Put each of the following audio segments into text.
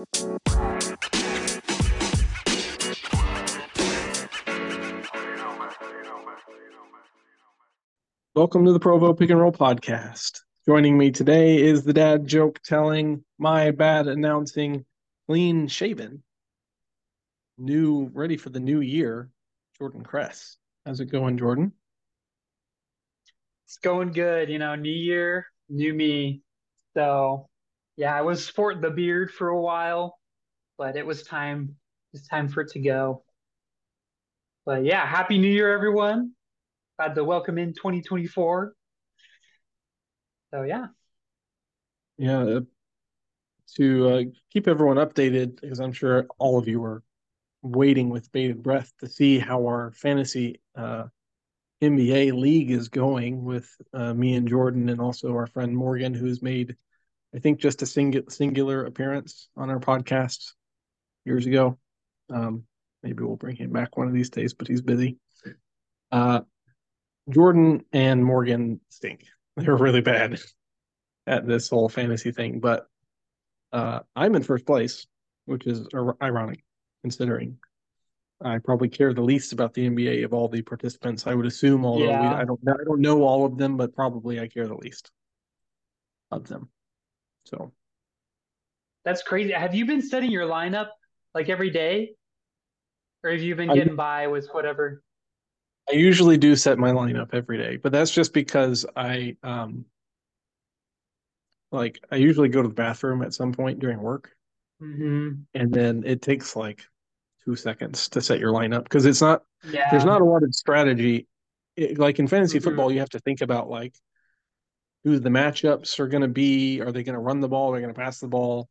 Welcome to the Provo Pick and Roll podcast. Joining me today is the dad joke telling, my bad announcing, clean shaven, new, ready for the new year, Jordan Kress. How's it going, Jordan? It's going good. You know, new year, new me. So, yeah, I was sporting the beard for a while, but it was time. It's time for it to go. But yeah, happy new year, everyone. Glad to welcome in 2024. So yeah. Yeah, uh, to uh, keep everyone updated, because I'm sure all of you are waiting with bated breath to see how our fantasy uh, NBA league is going with uh, me and Jordan, and also our friend Morgan, who's made, I think, just a single singular appearance on our podcast years ago. Um, maybe we'll bring him back one of these days, but he's busy. Uh, Jordan and Morgan stink. They're really bad at this whole fantasy thing, but uh, I'm in first place, which is ironic considering I probably care the least about the NBA of all the participants. I would assume, although yeah. we, I don't, I don't know all of them, but probably I care the least of them. So that's crazy. Have you been setting your lineup like every day, or have you been getting I, by with whatever? I usually do set my lineup every day, but that's just because I um like I usually go to the bathroom at some point during work. Mm-hmm. And then it takes like two seconds to set your lineup because it's not yeah. there's not a lot of strategy. It, like in fantasy mm-hmm. football, you have to think about like who the matchups are going to be. Are they going to run the ball? Are they going to pass the ball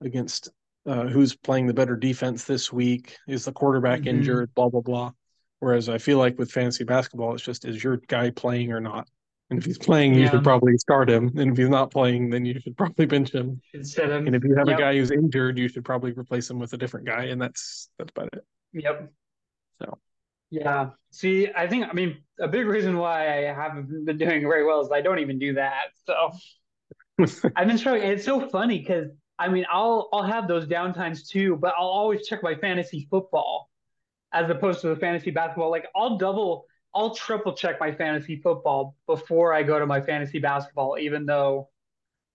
against uh, who's playing the better defense this week? Is the quarterback mm-hmm. injured? Blah blah blah. Whereas I feel like with fantasy basketball, it's just is your guy playing or not? And if he's playing, you should probably start him. And if he's not playing, then you should probably bench him. Instead of, and if you have yep. a guy who's injured, you should probably replace him with a different guy. And that's that's about it. Yep. So. Yeah. See, I think I mean a big reason why I haven't been doing very well is I don't even do that. So I've been struggling. It's so funny because I mean I'll I'll have those downtimes too, but I'll always check my fantasy football as opposed to the fantasy basketball. Like I'll double, I'll triple check my fantasy football before I go to my fantasy basketball, even though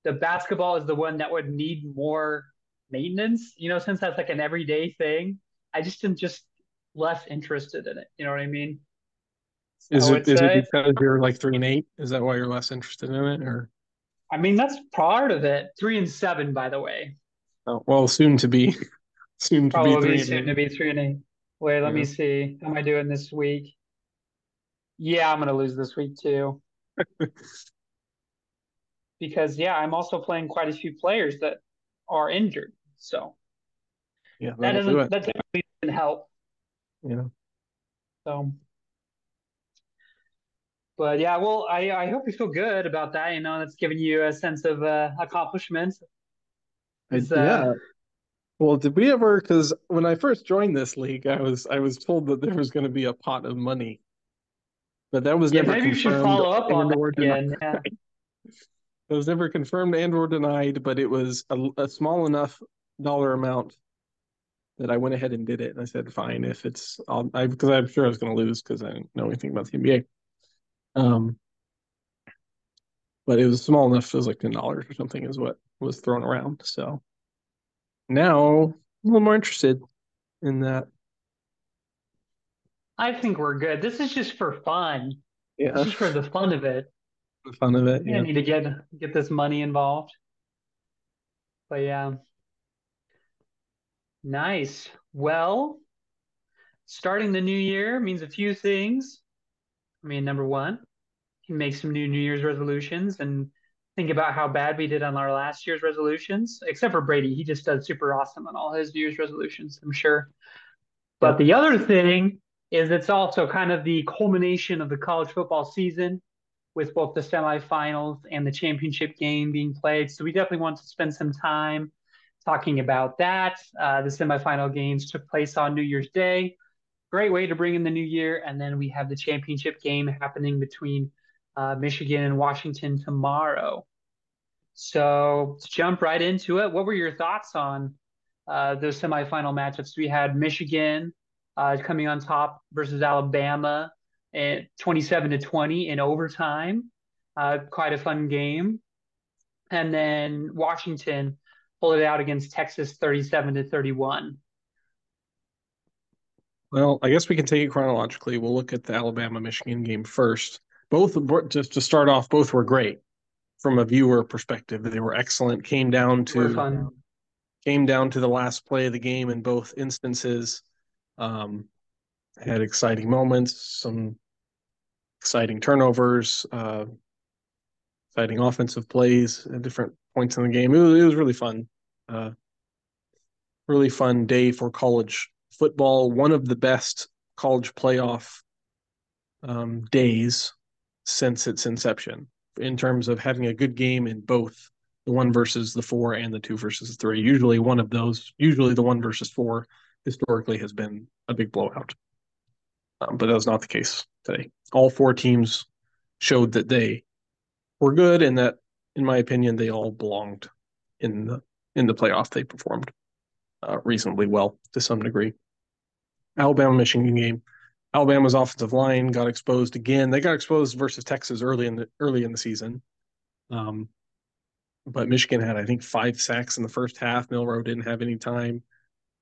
the basketball is the one that would need more maintenance, you know, since that's like an everyday thing. I just didn't just less interested in it. You know what I mean? Is it is it because you're like three and eight? Is that why you're less interested in it, or? I mean, that's part of it. Three and seven, by the way. Oh well, soon to be, soon to Probably be three. Soon to be three and eight. Wait, let yeah. me see. How am I doing this week? Yeah, I'm gonna lose this week too. because yeah, I'm also playing quite a few players that are injured. So yeah, that doesn't do that definitely doesn't help. Yeah. So but yeah, well, I, I hope you feel good about that. You know, that's giving you a sense of uh, accomplishment. Uh, yeah, well, did we ever? Because when I first joined this league, I was I was told that there was going to be a pot of money, but that was yeah, never maybe confirmed. you should follow up on that again. Yeah. It was never confirmed and or denied, but it was a, a, small enough dollar amount that I went ahead and did it. And I said, "Fine, if it's I'll," I because I'm sure I was going to lose because I didn't know anything about the NBA. Um, but it was small enough. It was like ten dollars or something, is what was thrown around. So now a little more interested in that. I think we're good. This is just for fun. Yeah. Just for the fun of it. The fun of it. Yeah. I need to get get this money involved. But yeah. Nice. Well, starting the new year means a few things. I mean, number one, you can make some new New Year's resolutions and think about how bad we did on our last year's resolutions, except for Brady. He just does super awesome on all his New Year's resolutions, I'm sure. But the other thing is it's also kind of the culmination of the college football season with both the semifinals and the championship game being played. So we definitely want to spend some time talking about that. Uh, the semifinal games took place on New Year's Day. Great way to bring in the new year. And then we have the championship game happening between uh, Michigan and Washington tomorrow. So to jump right into it, what were your thoughts on uh, those semifinal matchups. We had Michigan uh, coming on top versus Alabama at 27 to 20 in overtime. Uh, quite a fun game. And then Washington pulled it out against Texas 37 to 31. Well, I guess we can take it chronologically. We'll look at the Alabama Michigan game first. Both, just to start off, both were great from a viewer perspective. They were excellent. Came down to came down to the last play of the game in both instances. Um, had exciting moments, some exciting turnovers, uh, exciting offensive plays at different points in the game. It was, it was really fun. Uh, really fun day for college football. One of the best college playoff um, days since its inception in terms of having a good game in both the one versus the four and the two versus the three. Usually, one of those, usually the one versus four, historically has been a big blowout. Um, but that was not the case today. All four teams showed that they were good, and that, in my opinion, they all belonged in the in the playoff. They performed uh, reasonably well to some degree. Alabama Michigan game. Alabama's offensive line got exposed again. They got exposed versus Texas early in the early in the season. Um, but Michigan had, I think, five sacks in the first half. Milroe didn't have any time.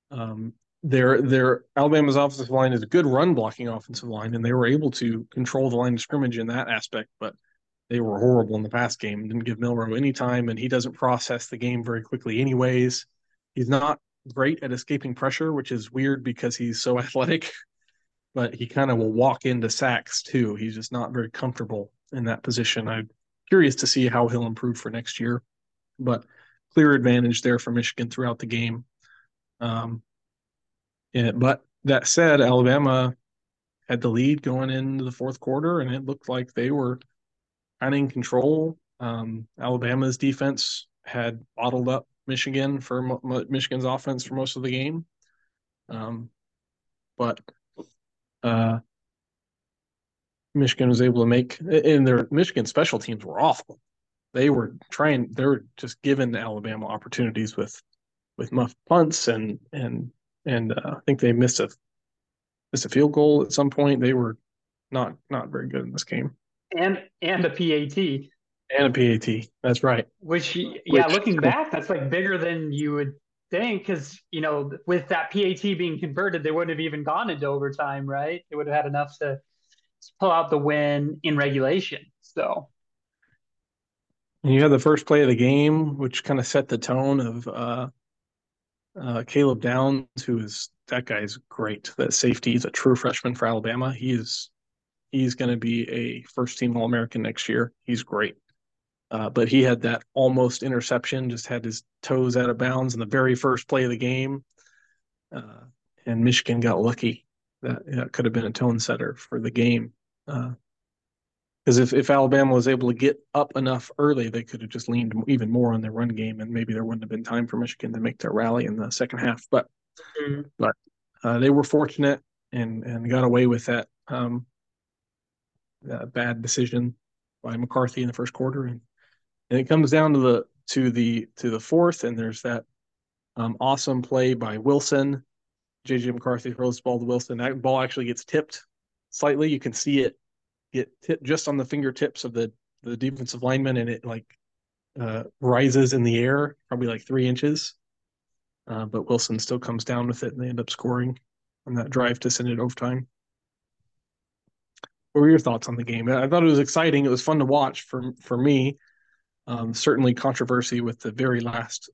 Um, their their Alabama's offensive line is a good run blocking offensive line, and they were able to control the line of scrimmage in that aspect. But they were horrible in the past game. Didn't give Milroe any time, and he doesn't process the game very quickly, anyways. He's not great at escaping pressure, which is weird because he's so athletic but he kind of will walk into sacks too. He's just not very comfortable in that position. I'm curious to see how he'll improve for next year, but clear advantage there for Michigan throughout the game. Um, yeah, but that said, Alabama had the lead going into the fourth quarter, and it looked like they were kind of in control. Um, Alabama's defense had bottled up Michigan for Michigan's offense for most of the game. Um, but uh, Michigan was able to make, and their Michigan special teams were awful. They were trying, they were just giving Alabama opportunities with with muff punts and and and uh, I think they missed a missed a field goal at some point. They were not not very good in this game. And and a PAT. And a PAT. That's right. Which yeah, Which, looking back, that's like bigger than you would think because you know with that PAT being converted, they wouldn't have even gone into overtime, right? They would have had enough to pull out the win in regulation. So and you had the first play of the game, which kind of set the tone of uh, uh, Caleb Downs, who is that guy's great. That safety is a true freshman for Alabama. He is he's going to be a first team All American next year. He's great. Uh, but he had that almost interception, just had his toes out of bounds in the very first play of the game. Uh, and Michigan got lucky. That, that could have been a tone setter for the game. Because uh, if, if Alabama was able to get up enough early, they could have just leaned even more on their run game, and maybe there wouldn't have been time for Michigan to make their rally in the second half. But mm-hmm. but uh, they were fortunate and and got away with that um, bad decision by McCarthy in the first quarter and and it comes down to the to the to the fourth, and there's that um, awesome play by Wilson. JJ McCarthy throws the ball to Wilson. That ball actually gets tipped slightly. You can see it get tipped just on the fingertips of the the defensive lineman, and it like uh, rises in the air, probably like three inches. Uh, but Wilson still comes down with it, and they end up scoring on that drive to send it overtime. What were your thoughts on the game? I thought it was exciting. It was fun to watch for for me. Um, certainly controversy with the very last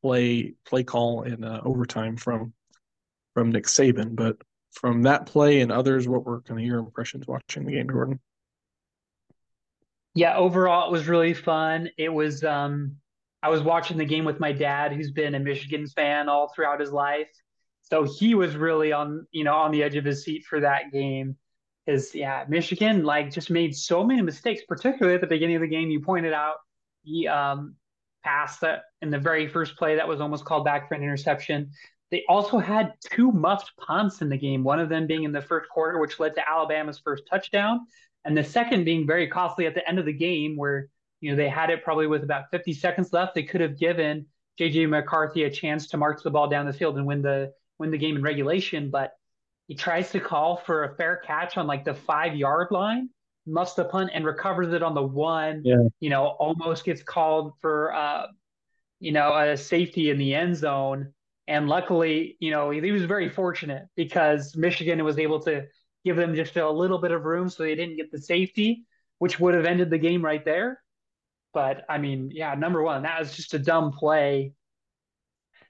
play play call in uh, overtime from from Nick Saban, but from that play and others, what were kind of your impressions watching the game, Jordan? Yeah, overall it was really fun. It was um I was watching the game with my dad, who's been a Michigan fan all throughout his life. So he was really on, you know, on the edge of his seat for that game. Is yeah, Michigan like just made so many mistakes, particularly at the beginning of the game. You pointed out he um, pass that in the very first play that was almost called back for an interception. They also had two muffed punts in the game, one of them being in the first quarter, which led to Alabama's first touchdown, and the second being very costly at the end of the game, where you know they had it probably with about 50 seconds left. They could have given JJ McCarthy a chance to march the ball down the field and win the win the game in regulation, but he tries to call for a fair catch on like the five yard line, muffs the punt and recovers it on the one. Yeah. You know, almost gets called for uh, you know, a safety in the end zone. And luckily, you know, he, he was very fortunate because Michigan was able to give them just a little bit of room so they didn't get the safety, which would have ended the game right there. But I mean, yeah, number one, that was just a dumb play.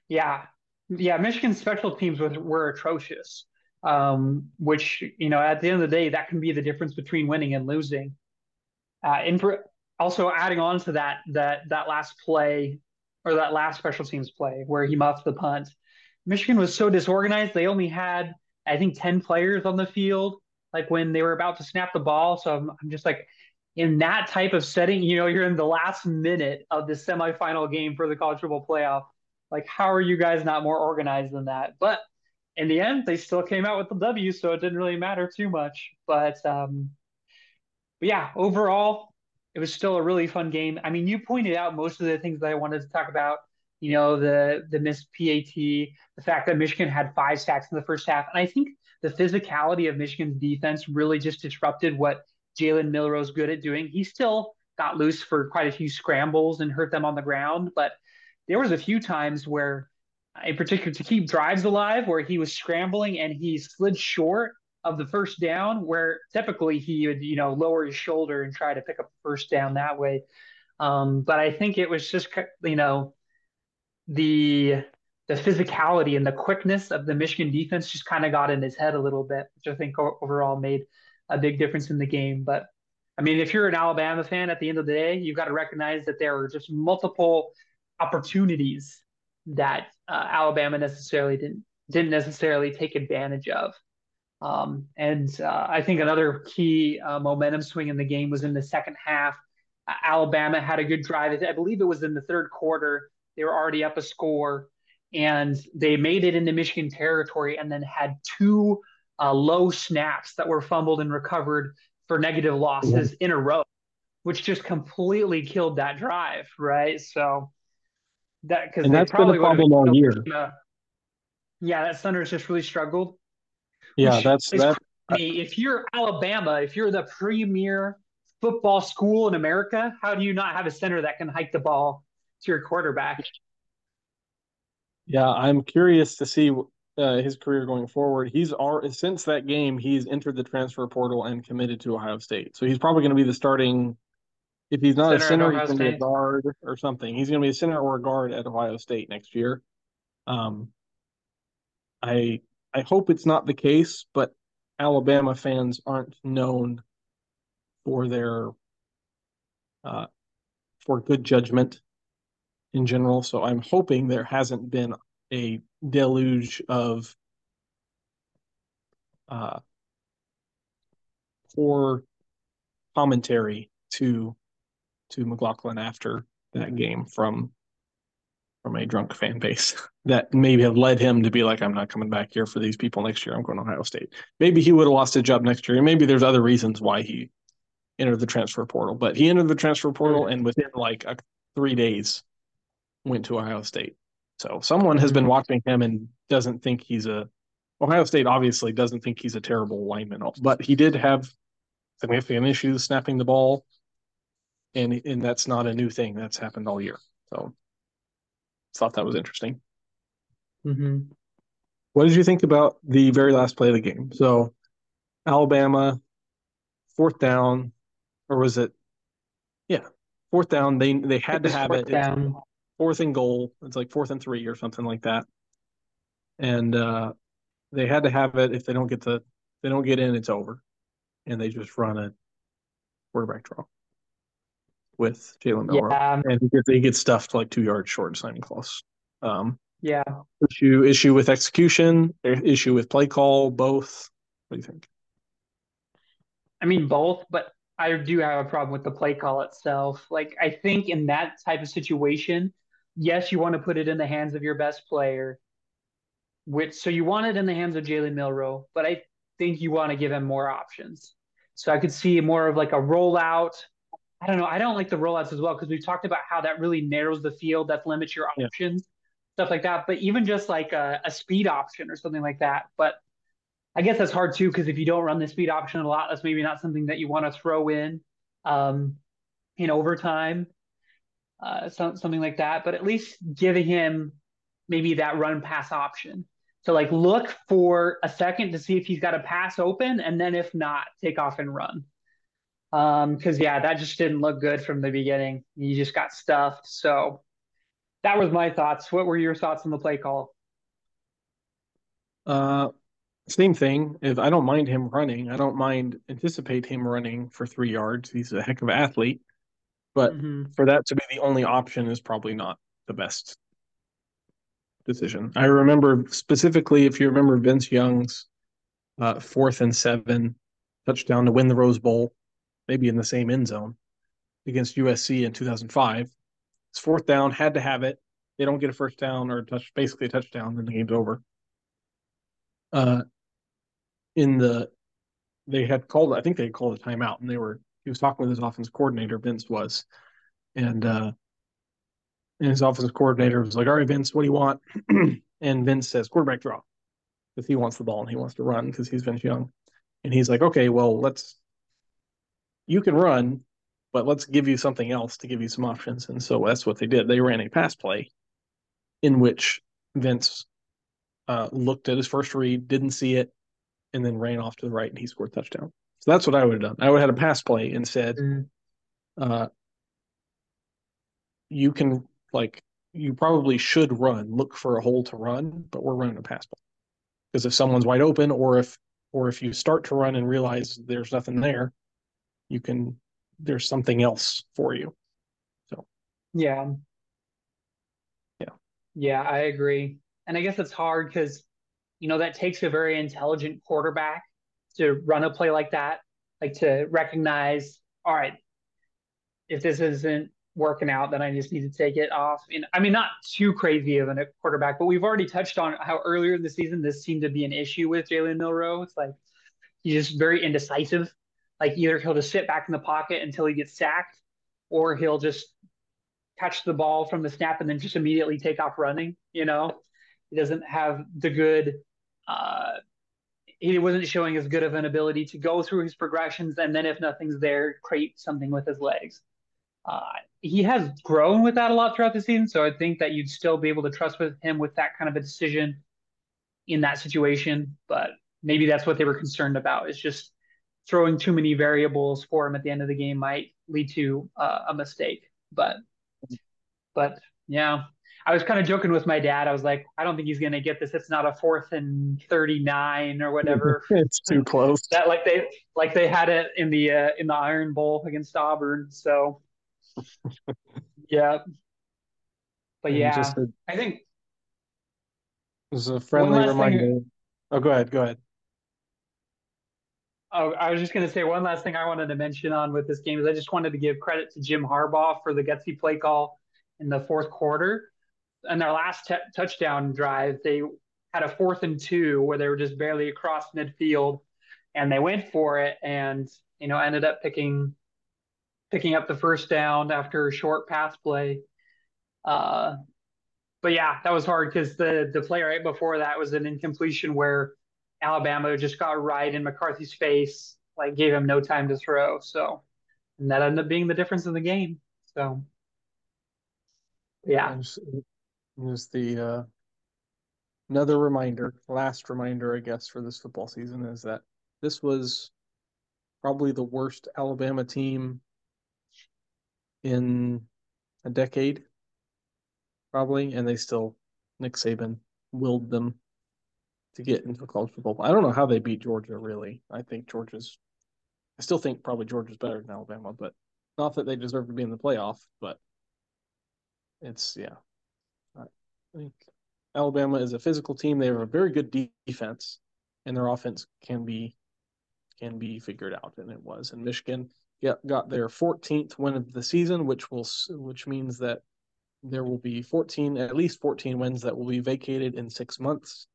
Yeah. Yeah, Michigan's special teams were, were atrocious. Um, which, you know, at the end of the day, that can be the difference between winning and losing. Uh, and for, also adding on to that, that that last play or that last special teams play where he muffed the punt. Michigan was so disorganized. They only had, I think, 10 players on the field, like when they were about to snap the ball. So I'm, I'm just like, in that type of setting, you know, you're in the last minute of the semifinal game for the college football playoff. Like, how are you guys not more organized than that? But in the end, they still came out with the W, so it didn't really matter too much. But, um, but yeah, overall, it was still a really fun game. I mean, you pointed out most of the things that I wanted to talk about. You know, the the missed PAT, the fact that Michigan had five sacks in the first half, and I think the physicality of Michigan's defense really just disrupted what Jalen Milroe's good at doing. He still got loose for quite a few scrambles and hurt them on the ground, but there was a few times where, in particular, to keep drives alive, where he was scrambling and he slid short of the first down, where typically he would, you know, lower his shoulder and try to pick up the first down that way. Um, but I think it was just, you know, the the physicality and the quickness of the Michigan defense just kind of got in his head a little bit, which I think overall made a big difference in the game. But I mean, if you're an Alabama fan, at the end of the day, you've got to recognize that there are just multiple opportunities that uh, Alabama necessarily didn't didn't necessarily take advantage of. Um, and uh, I think another key uh, momentum swing in the game was in the second half. Uh, Alabama had a good drive. I believe it was in the third quarter. They were already up a score, and they made it into Michigan territory, and then had two uh, low snaps that were fumbled and recovered for negative losses in a row, which just completely killed that drive. Right, so that because that's been a problem all year. yeah, that Thunder's just really struggled yeah, that's that. If you're Alabama, if you're the premier football school in America, how do you not have a center that can hike the ball to your quarterback? Yeah, I'm curious to see uh, his career going forward. He's already, since that game, he's entered the transfer portal and committed to Ohio State. So he's probably going to be the starting. If he's not center a center, he's going to be a guard or something. He's going to be a center or a guard at Ohio State next year. Um, I I hope it's not the case, but Alabama fans aren't known for their uh, for good judgment in general. So I'm hoping there hasn't been a deluge of uh, poor commentary to to McLaughlin after that game from from a drunk fan base that maybe have led him to be like, I'm not coming back here for these people next year. I'm going to Ohio State. Maybe he would have lost a job next year. And maybe there's other reasons why he entered the transfer portal. But he entered the transfer portal and within like a, three days went to Ohio State. So someone has been mm-hmm. watching him and doesn't think he's a Ohio State obviously doesn't think he's a terrible lineman, but he did have significant issues snapping the ball. And and that's not a new thing. That's happened all year. So thought that was interesting. Mm-hmm. What did you think about the very last play of the game? So, Alabama, fourth down, or was it? Yeah, fourth down. They they had to have it. Down. Fourth and goal. It's like fourth and three or something like that. And uh, they had to have it. If they don't get the, they don't get in, it's over. And they just run a quarterback draw with Jalen Milroe, yeah. and he gets, he gets stuffed like two yards short of signing close. Um, yeah. Issue issue with execution, issue with play call, both. What do you think? I mean both, but I do have a problem with the play call itself. Like I think in that type of situation, yes, you want to put it in the hands of your best player. Which so you want it in the hands of Jalen Milroe, but I think you want to give him more options. So I could see more of like a rollout I don't know. I don't like the rollouts as well because we've talked about how that really narrows the field, that limits your options, yeah. stuff like that. But even just like a, a, speed option or something like that. But I guess that's hard too because if you don't run the speed option a lot, that's maybe not something that you want to throw in um, in overtime, uh, so, something like that. But at least giving him maybe that run pass option. So like look for a second to see if he's got a pass open, and then if not, take off and run. Um, because yeah, that just didn't look good from the beginning. You just got stuffed. So that was my thoughts. What were your thoughts on the play call? Uh, same thing. If I don't mind him running, I don't mind anticipate him running for three yards. He's a heck of an athlete, but mm-hmm. for that to be the only option is probably not the best decision. I remember specifically, if you remember Vince Young's uh, fourth and seven touchdown to win the Rose Bowl maybe in the same end zone against USC in 2005. It's fourth down, had to have it. They don't get a first down or touch, basically a touchdown, then the game's over. Uh, in the, they had called, I think they called a timeout, and they were, he was talking with his offense coordinator, Vince was, and uh, and his offensive coordinator was like, "All right, Vince, what do you want?" and Vince says, "Quarterback draw," because he wants the ball and he wants to run because he's Vince Young, and he's like, "Okay, well, let's you can run, but let's give you something else to give you some options. And so that's what they did. They ran a pass play in which Vince uh, looked at his first read, didn't see it, and then ran off to the right and he scored touchdown. So that's what I would have done. I would have had a pass play and said, mm. uh, you can like you probably should run, look for a hole to run, but we're running a pass play. Because if someone's wide open or if or if you start to run and realize there's nothing there, you can there's something else for you. So. Yeah. Yeah. Yeah i agree. And i guess it's hard because you know that takes a very intelligent quarterback to run a play like that like to recognize all right if this isn't working out then i just need to take it off. And i mean not too crazy of a quarterback but we've already touched on how earlier in the season this seemed to be an issue with jalen milroe. It's like he's just very indecisive like either he'll just sit back in the pocket until he gets sacked, or he'll just catch the ball from the snap and then just immediately take off running. You know, he doesn't have the good. Uh, he wasn't showing as good of an ability to go through his progressions and then if nothing's there, create something with his legs. Uh, he has grown with that a lot throughout the season, so I think that you'd still be able to trust with him with that kind of a decision in that situation. But maybe that's what they were concerned about is just throwing too many variables for him at the end of the game might lead to uh, a mistake. But but yeah, I was kind of joking with my dad. I was like, I don't think he's gonna get this. It's not a fourth and thirty nine or whatever. it's too close. that like they like they had it in the uh, in the Iron Bowl against Auburn. So yeah, but and yeah, a, I think it was a friendly reminder. Thing, oh, go ahead. Go ahead. Oh, I was just going to say one last thing I wanted to mention on with this game is I just wanted to give credit to Jim Harbaugh for the gutsy play call in the fourth quarter. And their last t- touchdown drive, they had a fourth and two where they were just barely across midfield, and they went for it, and you know ended up picking picking up the first down after a short pass play. Uh, but yeah, that was hard because the the play right before that was an incompletion where Alabama just got right in McCarthy's face, like gave him no time to throw. So, and that ended up being the difference in the game. So, yeah. Just, the uh, another reminder, last reminder, I guess, for this football season is that this was probably the worst Alabama team in a decade, probably, and they still Nick Saban willed them to get into college football. I don't know how they beat Georgia. Really, I think Georgia's. I still think probably Georgia's better than Alabama, but not that they deserve to be in the playoff. But it's yeah. I think Alabama is a physical team. They have a very good defense, and their offense can be can be figured out, and it was. And Michigan got got their 14th win of the season, which will which means that there will be 14 at least 14 wins that will be vacated in six months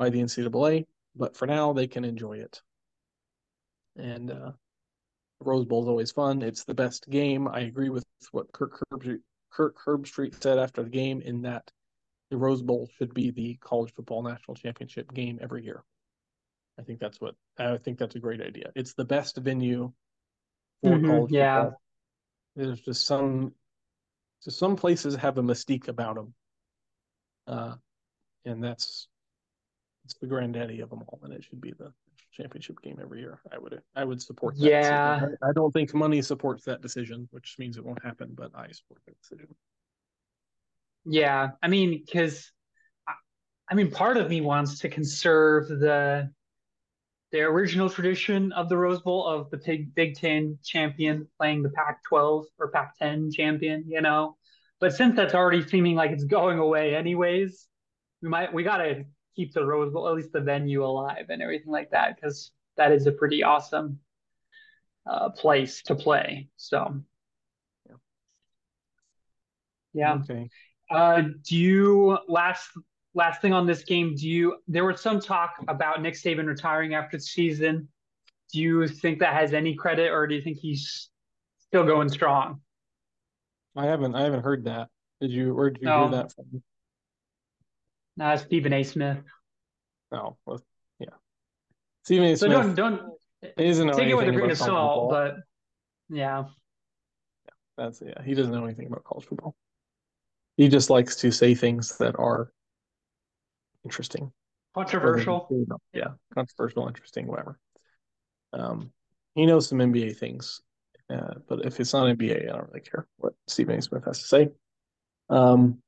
by the NCAA, but for now they can enjoy it. And uh, Rose Bowl is always fun. It's the best game. I agree with what Kirk Herbstreit, Kirk Herbstreit said after the game in that the Rose Bowl should be the college football national championship game every year. I think that's what I think that's a great idea. It's the best venue for mm-hmm, college yeah. football. There's just some so some places have a mystique about them. Uh, and that's it's the granddaddy of them all, and it should be the championship game every year. I would I would support that. Yeah, I, I don't think money supports that decision, which means it won't happen. But I support that decision. Yeah, I mean, because I mean, part of me wants to conserve the the original tradition of the Rose Bowl of the Big Big Ten champion playing the Pac-12 or Pac-10 champion, you know. But since that's already seeming like it's going away anyways, we might we gotta keep the Rose Bowl, at least the venue alive and everything like that, because that is a pretty awesome uh, place to play. So, yeah. Okay. Uh, do you last last thing on this game? Do you there was some talk about Nick Saban retiring after the season? Do you think that has any credit, or do you think he's still going strong? I haven't I haven't heard that. Did you? Where did you no. hear that from? No, Stephen A. Smith. No, well, yeah. Stephen A. Smith. So don't don't take it with a grain of salt, but yeah. yeah. That's yeah. He doesn't know anything about college football. He just likes to say things that are interesting, controversial. Yeah, controversial, interesting, whatever. Um, he knows some NBA things, uh, but if it's not NBA, I don't really care what Stephen A. Smith has to say. Um,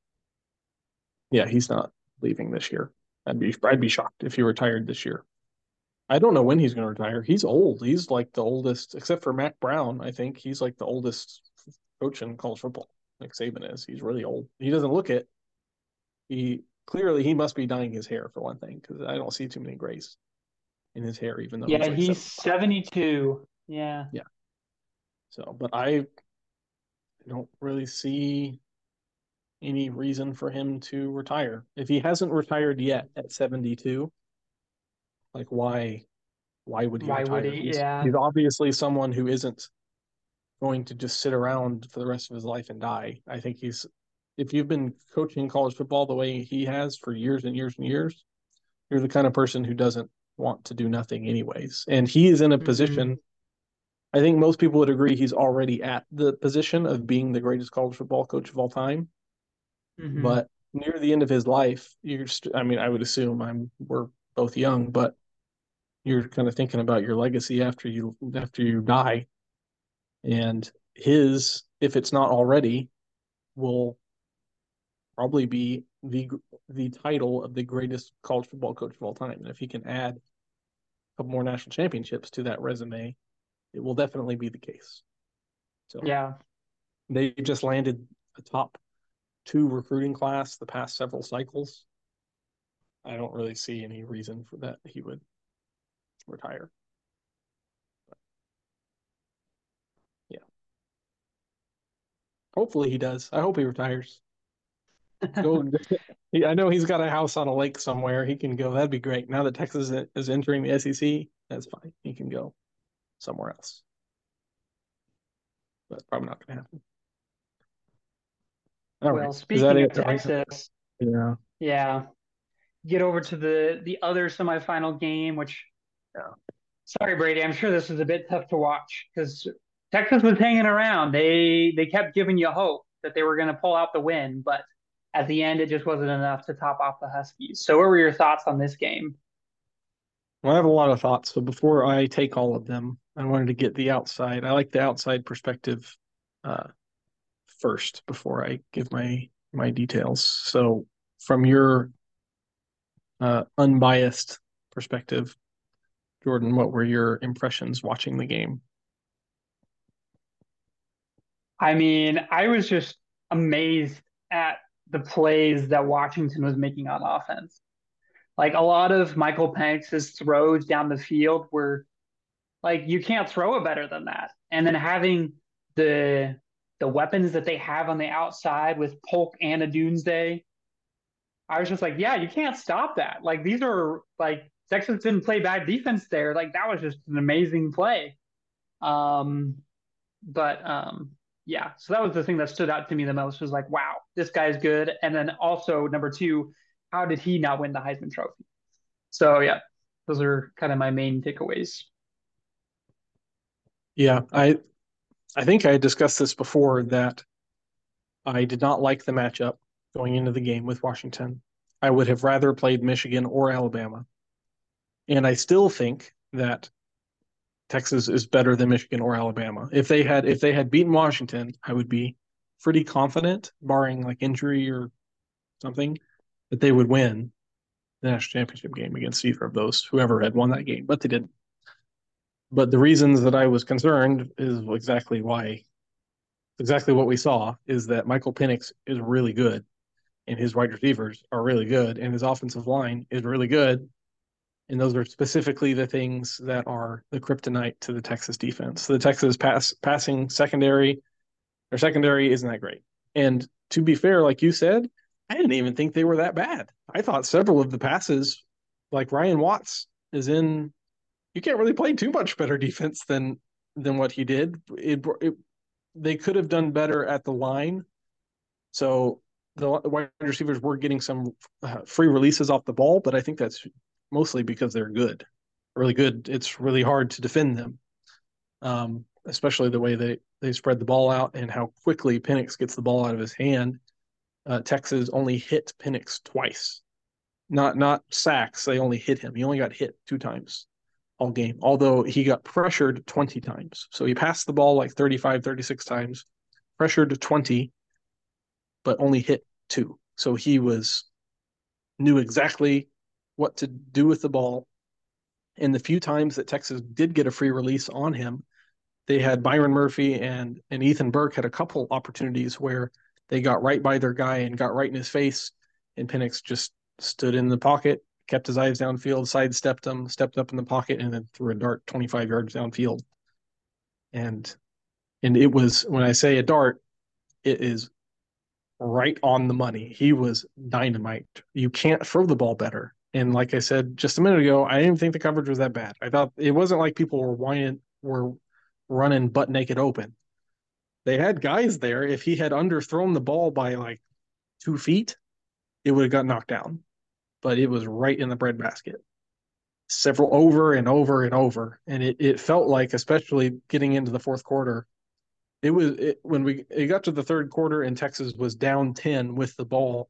yeah, he's not leaving this year. I'd be I'd be shocked if he retired this year. I don't know when he's going to retire. He's old. He's like the oldest, except for Mack Brown. I think he's like the oldest coach in college football. Like Saban is. He's really old. He doesn't look it. He clearly he must be dyeing his hair for one thing because I don't see too many grays in his hair, even though yeah, he's, like he's seventy two. Yeah, yeah. So, but I don't really see any reason for him to retire. If he hasn't retired yet at 72, like why why would he why retire? Would he? He's, yeah. he's obviously someone who isn't going to just sit around for the rest of his life and die. I think he's if you've been coaching college football the way he has for years and years and years, you're the kind of person who doesn't want to do nothing anyways. And he is in a mm-hmm. position I think most people would agree he's already at the position of being the greatest college football coach of all time. Mm-hmm. But near the end of his life, you're st- I mean, I would assume I'm we're both young, but you're kind of thinking about your legacy after you after you die. And his, if it's not already, will probably be the the title of the greatest college football coach of all time. And if he can add a couple more national championships to that resume, it will definitely be the case. So yeah, they just landed a top two recruiting class the past several cycles, I don't really see any reason for that he would retire. But, yeah. Hopefully he does. I hope he retires. Go. I know he's got a house on a lake somewhere. He can go. That'd be great. Now that Texas is entering the SEC, that's fine. He can go somewhere else. That's probably not going to happen. All well, right. speaking of Texas, yeah, yeah, get over to the the other semifinal game, which, yeah. sorry, Brady, I'm sure this is a bit tough to watch because Texas was hanging around. They they kept giving you hope that they were going to pull out the win, but at the end, it just wasn't enough to top off the Huskies. So, what were your thoughts on this game? Well, I have a lot of thoughts. So before I take all of them, I wanted to get the outside. I like the outside perspective uh, first before I give my my details. So, from your uh, unbiased perspective, Jordan, what were your impressions watching the game? I mean, I was just amazed at the plays that Washington was making on offense. Like a lot of Michael Penix's throws down the field were like you can't throw it better than that. And then having the the weapons that they have on the outside with Polk and Odunze. I was just like, yeah, you can't stop that. Like these are like Texas didn't play bad defense there. Like that was just an amazing play. Um, but um, yeah, so that was the thing that stood out to me the most was like, wow, this guy's good. And then also number two, how did he not win the Heisman Trophy? So yeah, those are kind of my main takeaways. Yeah, I I think I discussed this before that I did not like the matchup going into the game with Washington. I would have rather played Michigan or Alabama. And I still think that Texas is better than Michigan or Alabama. If they had if they had beaten Washington, I would be pretty confident, barring like injury or something, that they would win the national championship game against either of those, whoever had won that game, but they didn't. But the reasons that I was concerned is exactly why, exactly what we saw is that Michael Penix is really good, and his wide receivers are really good, and his offensive line is really good, and those are specifically the things that are the kryptonite to the Texas defense. The Texas pass passing secondary, their secondary isn't that great. And to be fair, like you said, I didn't even think they were that bad. I thought several of the passes, like Ryan Watts, is in you can't really play too much better defense than than what he did. It, it they could have done better at the line. So the wide receivers were getting some uh, free releases off the ball, but I think that's mostly because they're good, really good. It's really hard to defend them, um, especially the way they they spread the ball out and how quickly Penix gets the ball out of his hand. Uh, Texas only hit Penix twice, not not sacks. They only hit him. He only got hit two times all game, although he got pressured 20 times. So he passed the ball like 35, 36 times, pressured 20, but only hit two. So he was knew exactly what to do with the ball. And the few times that Texas did get a free release on him, they had Byron Murphy and and Ethan Burke had a couple opportunities where they got right by their guy and got right in his face, and Penix just stood in the pocket, kept his eyes downfield, sidestepped him, stepped up in the pocket, and then threw a dart 25 yards downfield. And and it was when I say a dart, it is right on the money. He was dynamite. You can't throw the ball better. And like I said just a minute ago, I didn't think the coverage was that bad. I thought it wasn't like people were whining, were running butt naked open. They had guys there. If he had underthrown the ball by like two feet, it would have got knocked down but it was right in the breadbasket. Several over and over and over. And it, it felt like, especially getting into the fourth quarter, it was it, when we it got to the third quarter and Texas was down 10 with the ball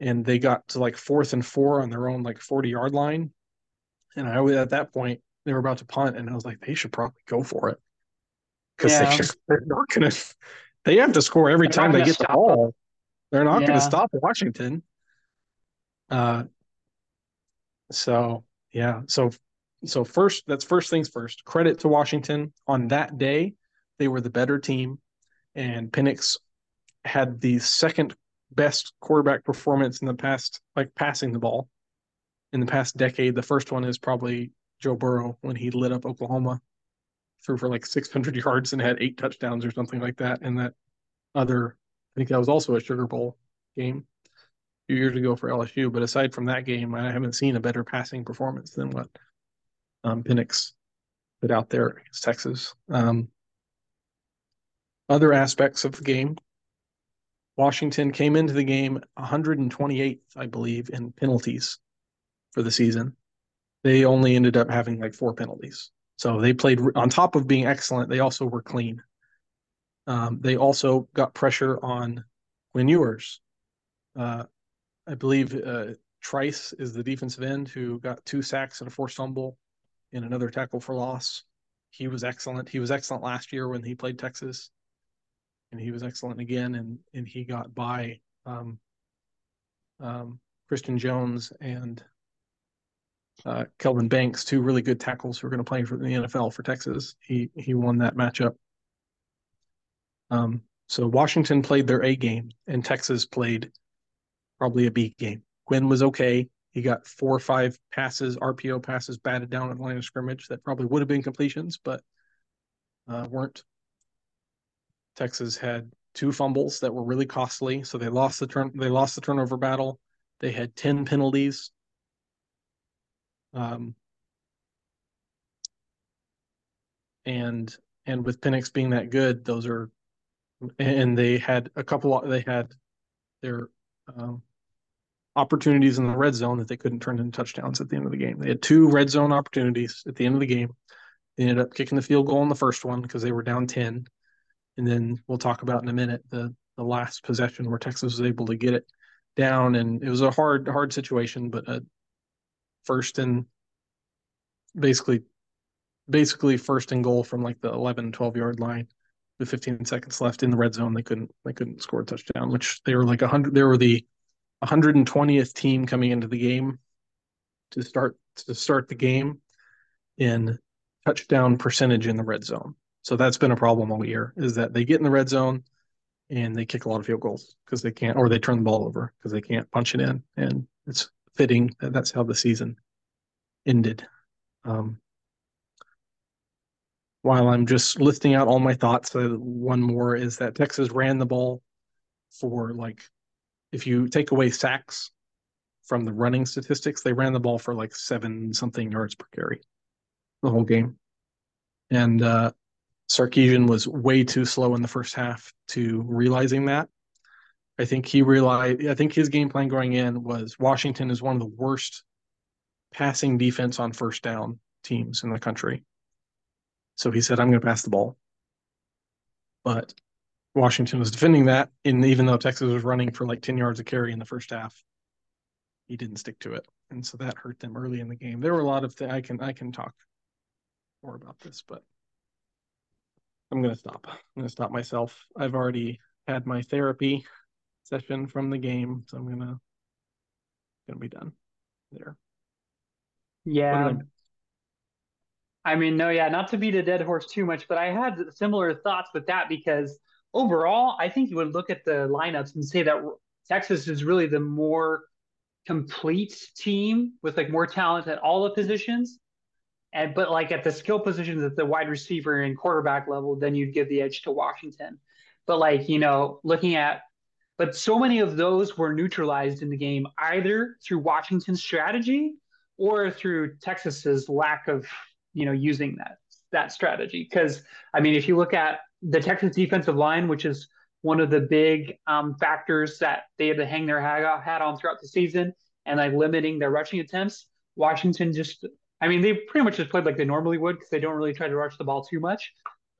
and they got to like fourth and four on their own like 40 yard line. And I was at that point, they were about to punt, and I was like, they should probably go for it. Because yeah. they, are not gonna they have to score every they're time they get the ball. Them. They're not yeah. gonna stop Washington. Uh, so yeah, so so first, that's first things first. Credit to Washington on that day, they were the better team, and Penix had the second best quarterback performance in the past, like passing the ball, in the past decade. The first one is probably Joe Burrow when he lit up Oklahoma, threw for like 600 yards and had eight touchdowns or something like that. And that other, I think that was also a Sugar Bowl game few years ago for LSU. But aside from that game, I haven't seen a better passing performance than what um, put out there against Texas. Um, other aspects of the game, Washington came into the game 128th, I believe, in penalties for the season. They only ended up having like four penalties. So they played on top of being excellent. They also were clean. Um, they also got pressure on Quinn Ewers. Uh, I believe uh, Trice is the defensive end who got two sacks and a forced fumble and another tackle for loss. He was excellent. He was excellent last year when he played Texas, and he was excellent again. And and he got by um, um, Christian Jones and uh, Kelvin Banks, two really good tackles who are going to play for the NFL for Texas. He he won that matchup. Um, so Washington played their A game, and Texas played probably a B game. Quinn was okay. He got four or five passes, RPO passes batted down at the line of scrimmage that probably would have been completions, but uh, weren't. Texas had two fumbles that were really costly, so they lost the turn. They lost the turnover battle. They had ten penalties. Um, and and with Penix being that good, those are and they had a couple. They had their um, opportunities in the red zone that they couldn't turn into touchdowns at the end of the game. They had two red zone opportunities at the end of the game. They ended up kicking the field goal in the first one because they were down 10. And then we'll talk about in a minute the the last possession where Texas was able to get it down and it was a hard hard situation, but a first and basically basically first and goal from like the 11 12 yard line with 15 seconds left in the red zone they couldn't they couldn't score a touchdown which they were like 100 they were the 120th team coming into the game to start to start the game in touchdown percentage in the red zone. So that's been a problem all year is that they get in the red zone and they kick a lot of field goals because they can't or they turn the ball over because they can't punch it in and it's fitting that that's how the season ended. Um, while I'm just listing out all my thoughts, one more is that Texas ran the ball for like if you take away sacks from the running statistics, they ran the ball for like seven something yards per carry the whole game. And uh, Sarkisian was way too slow in the first half to realizing that. I think he realized, I think his game plan going in was Washington is one of the worst passing defense on first down teams in the country. So he said, I'm going to pass the ball. But Washington was defending that, and even though Texas was running for like 10 yards of carry in the first half, he didn't stick to it. And so that hurt them early in the game. There were a lot of things I can I can talk more about this, but I'm gonna stop. I'm gonna stop myself. I've already had my therapy session from the game, so I'm gonna gonna be done there. Yeah. I, mean, no, yeah, not to beat a dead horse too much, but I had similar thoughts with that because overall, I think you would look at the lineups and say that Texas is really the more complete team with like more talent at all the positions. And but like at the skill positions at the wide receiver and quarterback level, then you'd give the edge to Washington. But like, you know, looking at but so many of those were neutralized in the game either through Washington's strategy or through Texas's lack of, you know, using that that strategy. Because I mean, if you look at the Texas defensive line, which is one of the big um, factors that they had to hang their hat on throughout the season and like limiting their rushing attempts. Washington just, I mean, they pretty much just played like they normally would because they don't really try to rush the ball too much.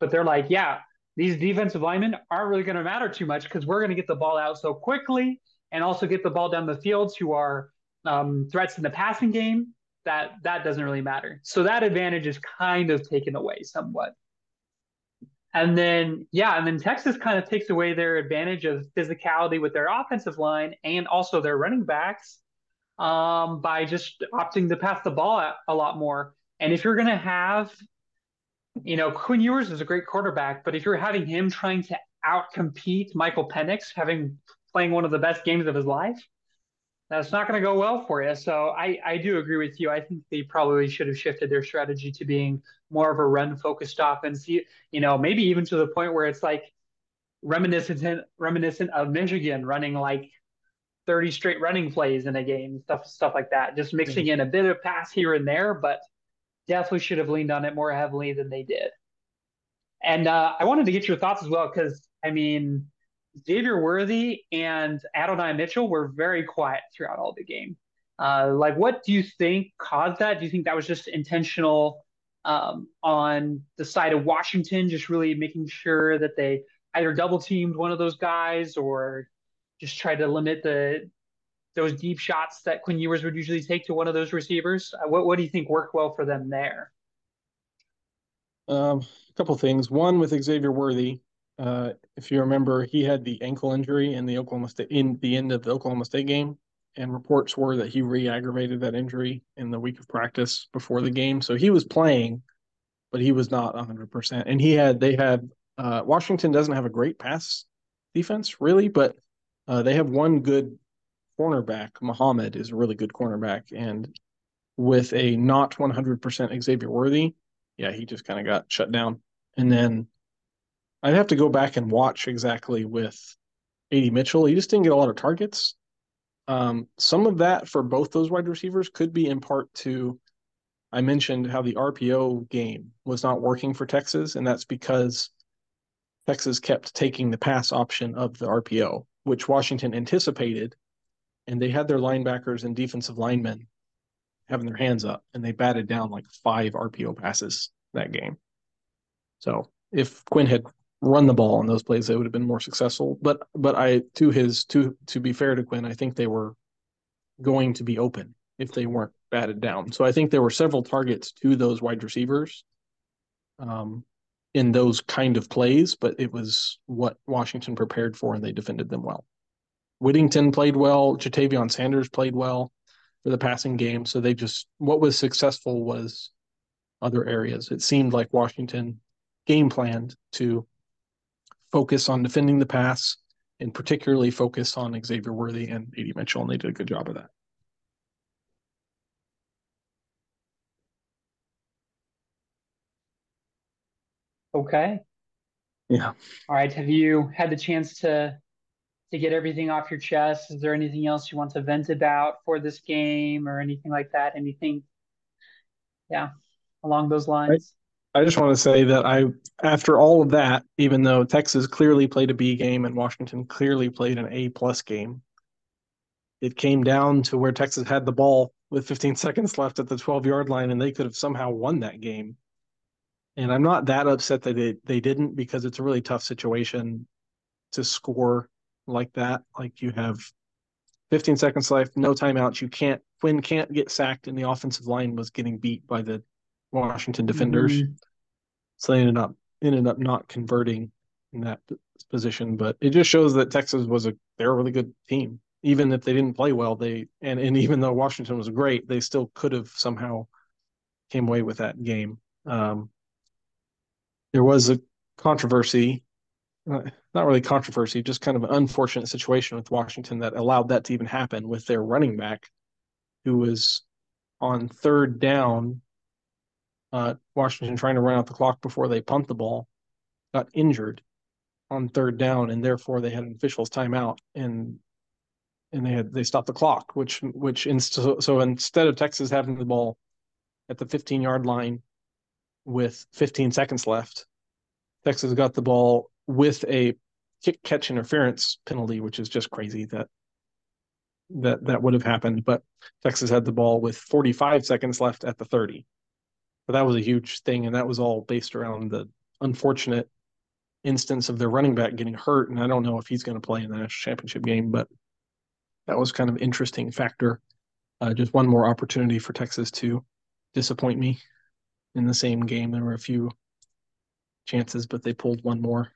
But they're like, yeah, these defensive linemen aren't really going to matter too much because we're going to get the ball out so quickly and also get the ball down the field to our um, threats in the passing game that that doesn't really matter. So that advantage is kind of taken away somewhat. And then, yeah, and then Texas kind of takes away their advantage of physicality with their offensive line and also their running backs um, by just opting to pass the ball a lot more. And if you're going to have, you know, Quinn Ewers is a great quarterback, but if you're having him trying to outcompete Michael Penix, having playing one of the best games of his life, that's not going to go well for you. So I, I do agree with you. I think they probably should have shifted their strategy to being more of a run focused offense. You, you know, maybe even to the point where it's like reminiscent reminiscent of Michigan running like 30 straight running plays in a game, stuff stuff like that. Just mixing in a bit of pass here and there, but definitely should have leaned on it more heavily than they did. And uh, I wanted to get your thoughts as well because I mean Xavier Worthy and Adonai Mitchell were very quiet throughout all the game. Uh, like, what do you think caused that? Do you think that was just intentional um, on the side of Washington, just really making sure that they either double teamed one of those guys or just tried to limit the those deep shots that Quinn Ewers would usually take to one of those receivers? Uh, what what do you think worked well for them there? Um, a couple things. One with Xavier Worthy, uh, if you remember, he had the ankle injury in the Oklahoma State in the end of the Oklahoma State game, and reports were that he re-aggravated that injury in the week of practice before the game. So he was playing, but he was not 100%. And he had they had uh, Washington doesn't have a great pass defense really, but uh, they have one good cornerback. Muhammad is a really good cornerback, and with a not 100% Xavier Worthy, yeah, he just kind of got shut down. And then I'd have to go back and watch exactly with AD Mitchell. He just didn't get a lot of targets. Um, some of that for both those wide receivers could be in part to I mentioned how the RPO game was not working for Texas, and that's because Texas kept taking the pass option of the RPO, which Washington anticipated, and they had their linebackers and defensive linemen having their hands up, and they batted down like five RPO passes that game. So if Quinn had run the ball on those plays, they would have been more successful. But but I to his to to be fair to Quinn, I think they were going to be open if they weren't batted down. So I think there were several targets to those wide receivers um, in those kind of plays, but it was what Washington prepared for, and they defended them well. Whittington played well. Ja'Tavion Sanders played well for the passing game. So they just what was successful was other areas. It seemed like Washington game planned to focus on defending the pass and particularly focus on Xavier Worthy and AD Mitchell, and they did a good job of that. Okay. Yeah. All right. Have you had the chance to to get everything off your chest? Is there anything else you want to vent about for this game or anything like that? Anything, yeah, along those lines? I, just want to say that I, after all of that, even though Texas clearly played a B game and Washington clearly played an A plus game, it came down to where Texas had the ball with 15 seconds left at the 12 yard line and they could have somehow won that game. And I'm not that upset that they, they didn't because it's a really tough situation to score like that. Like you have 15 seconds left, no timeouts. You can't Quinn can't get sacked, and the offensive line was getting beat by the Washington defenders. Mm-hmm. So they ended up ended up not converting in that position. But it just shows that Texas was a they're a really good team. Even if they didn't play well, they and, and even though Washington was great, they still could have somehow came away with that game. Um, there was a controversy uh, not really controversy, just kind of an unfortunate situation with Washington that allowed that to even happen with their running back, who was on third down. Uh, Washington trying to run out the clock before they punt the ball, got injured on third down, and therefore they had an official's timeout, and and they had they stopped the clock, which which inst- so instead of Texas having the ball at the 15 yard line with 15 seconds left, Texas got the ball with a kick catch interference penalty, which is just crazy that that that would have happened. But Texas had the ball with 45 seconds left at the 30. But that was a huge thing, and that was all based around the unfortunate instance of their running back getting hurt. And I don't know if he's going to play in the national championship game, but that was kind of interesting factor. Uh, just one more opportunity for Texas to disappoint me in the same game. There were a few chances, but they pulled one more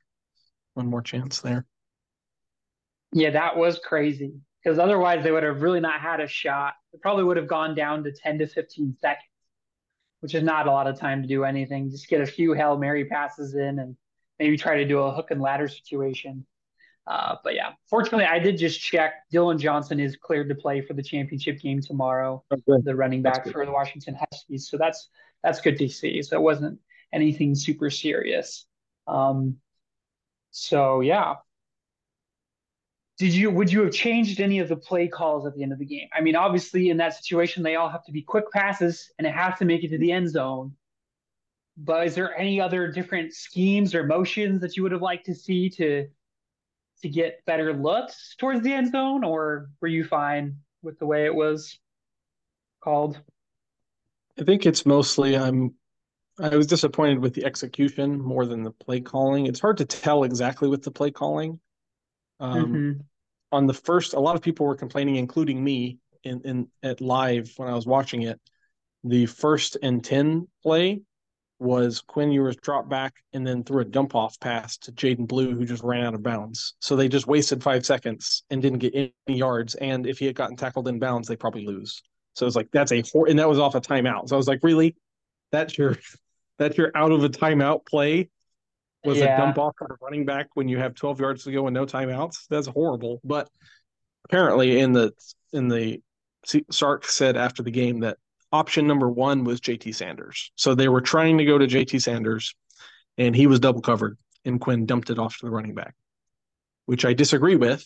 one more chance there. Yeah, that was crazy because otherwise they would have really not had a shot. It probably would have gone down to 10 to 15 seconds, which is not a lot of time to do anything. Just get a few Hail Mary passes in and maybe try to do a hook and ladder situation. Uh, but yeah, fortunately, I did just check. Dillon Johnson is cleared to play for the championship game tomorrow, okay. the running back for the Washington Huskies. So that's that's good to see. So it wasn't anything super serious. Um, so yeah. Did you would you have changed any of the play calls at the end of the game? I mean, obviously in that situation they all have to be quick passes and it has to make it to the end zone. But is there any other different schemes or motions that you would have liked to see to to get better looks towards the end zone, or were you fine with the way it was called? I think it's mostly I'm I was disappointed with the execution more than the play calling. It's hard to tell exactly with the play calling. Um, mm-hmm. On the first, a lot of people were complaining, including me, in, in at live when I was watching it. The first and ten play was Quinn Ewers dropped back and then threw a dump off pass to Jaydon Blue, who just ran out of bounds. So they just wasted five seconds and didn't get any yards. And if he had gotten tackled in bounds, they probably lose. So it's like that's a hor- and that was off a timeout. So I was like, really, that's your that's you're out of a timeout play was yeah. a dump off of a running back when you have 12 yards to go and no timeouts. That's horrible. But apparently, in the in the Sark said after the game that option number one was JT Sanders. So they were trying to go to JT Sanders, and he was double covered, and Quinn dumped it off to the running back, which I disagree with.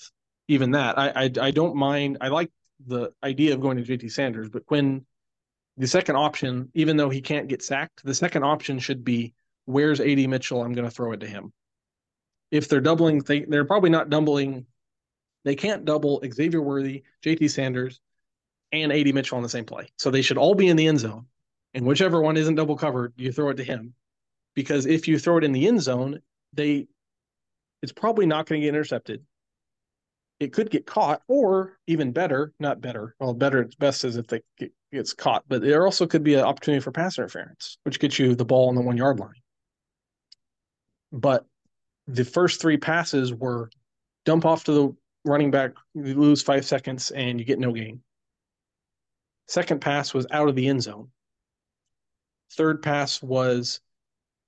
Even that, I I, I don't mind. I like the idea of going to JT Sanders, but Quinn the second option, even though he can't get sacked, the second option should be where's AD Mitchell? I'm going to throw it to him. If they're doubling, they, they're probably not doubling. They can't double Xavier Worthy, JT Sanders, and AD Mitchell on the same play. So they should all be in the end zone. And whichever one isn't double covered, you throw it to him. Because if you throw it in the end zone, they it's probably not going to get intercepted. It could get caught, or even better, not better. Well, better it's best is if they get, gets caught, but there also could be an opportunity for pass interference, which gets you the ball on the one yard line. But the first three passes were dump off to the running back, you lose five seconds, and you get no gain. Second pass was out of the end zone. Third pass was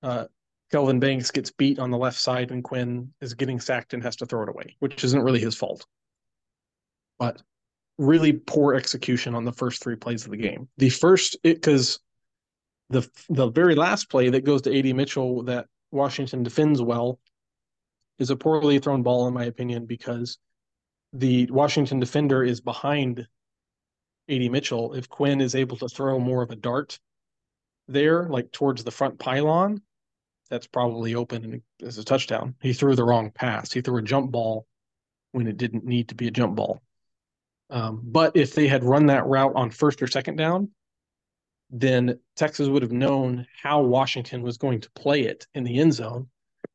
uh, Kelvin Banks gets beat on the left side, and Quinn is getting sacked and has to throw it away, which isn't really his fault. But really poor execution on the first three plays of the game. The first, because the the very last play that goes to AD Mitchell that Washington defends well is a poorly thrown ball, in my opinion, because the Washington defender is behind AD Mitchell. If Quinn is able to throw more of a dart there, like towards the front pylon, that's probably open and as a touchdown. He threw the wrong pass. He threw a jump ball when it didn't need to be a jump ball. Um, but if they had run that route on first or second down, then Texas would have known how Washington was going to play it in the end zone,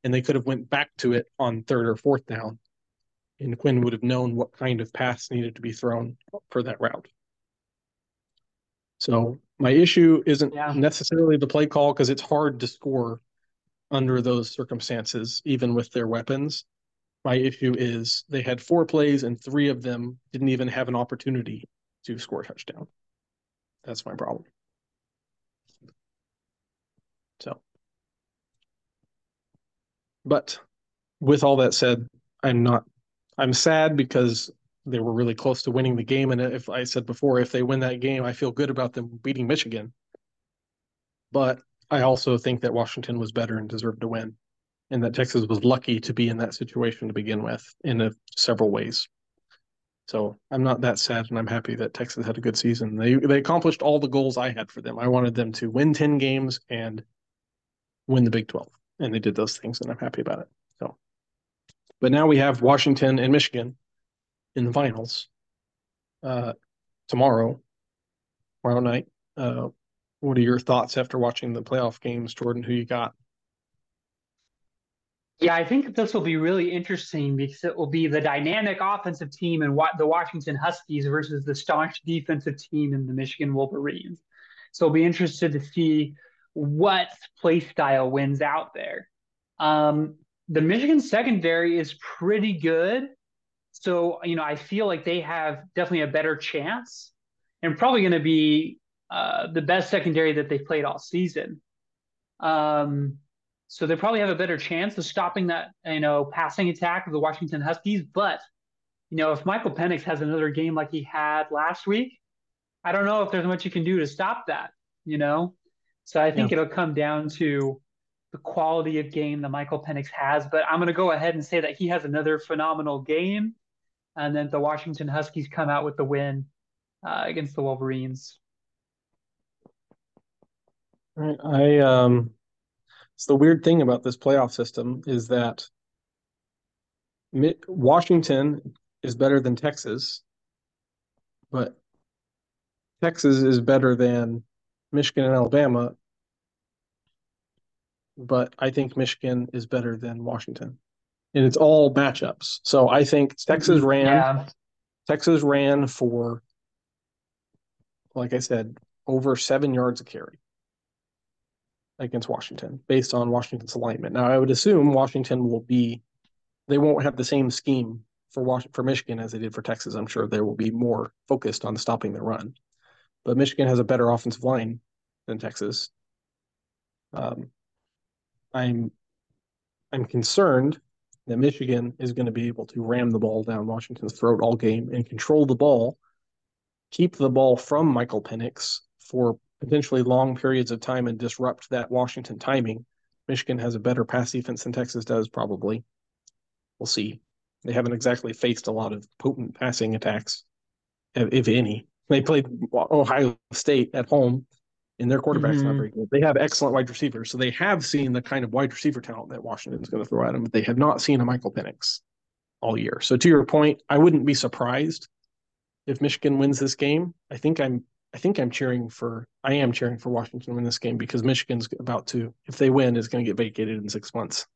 and they could have went back to it on third or fourth down, and Quinn would have known what kind of pass needed to be thrown for that route. So my issue isn't yeah. necessarily the play call because it's hard to score under those circumstances, even with their weapons. My issue is they had four plays and three of them didn't even have an opportunity to score a touchdown. That's my problem. So, but with all that said, I'm not, I'm sad because they were really close to winning the game. And if I said before, if they win that game, I feel good about them beating Michigan. But I also think that Washington was better and deserved to win, and that Texas was lucky to be in that situation to begin with in a, several ways. So I'm not that sad, and I'm happy that Texas had a good season. They they accomplished all the goals I had for them. I wanted them to win ten games and win the Big Twelve, and they did those things, and I'm happy about it. So, but now we have Washington and Michigan in the finals uh, tomorrow, tomorrow night. Uh, what are your thoughts after watching the playoff games, Jordan? Who you got? Yeah, I think this will be really interesting because it will be the dynamic offensive team and what the Washington Huskies versus the staunch defensive team in the Michigan Wolverines. So I'll be interested to see what play style wins out there. Um, the Michigan secondary is pretty good. So, you know, I feel like they have definitely a better chance and probably going to be uh, the best secondary that they've played all season. Um, so they probably have a better chance of stopping that, you know, passing attack of the Washington Huskies. But, you know, if Michael Penix has another game like he had last week, I don't know if there's much you can do to stop that, you know? So I think yeah. it'll come down to the quality of game that Michael Penix has. But I'm going to go ahead and say that he has another phenomenal game. And then the Washington Huskies come out with the win uh, against the Wolverines. Right. I um it's the weird thing about this playoff system is that Washington is better than Texas, but Texas is better than Michigan and Alabama. But I think Michigan is better than Washington. And it's all matchups. So I think Texas mm-hmm. ran yeah. Texas ran for like I said, over seven yards of carry against Washington based on Washington's alignment. Now, I would assume Washington will be, they won't have the same scheme for Washington, for Michigan as they did for Texas. I'm sure they will be more focused on stopping the run. But Michigan has a better offensive line than Texas. Um, I'm I'm concerned that Michigan is going to be able to ram the ball down Washington's throat all game and control the ball, keep the ball from Michael Penix for potentially long periods of time and disrupt that Washington timing. Michigan has a better pass defense than Texas does, probably. We'll see. They haven't exactly faced a lot of potent passing attacks, if any, They played Ohio State at home, and their quarterback's mm-hmm. not very good. They have excellent wide receivers, so they have seen the kind of wide receiver talent that Washington's going to throw at them, but they have not seen a Michael Penix all year. So to your point, I wouldn't be surprised if Michigan wins this game. I think I'm I think I'm cheering for I am cheering for Washington to win this game because Michigan's about to if they win is going to get vacated in six months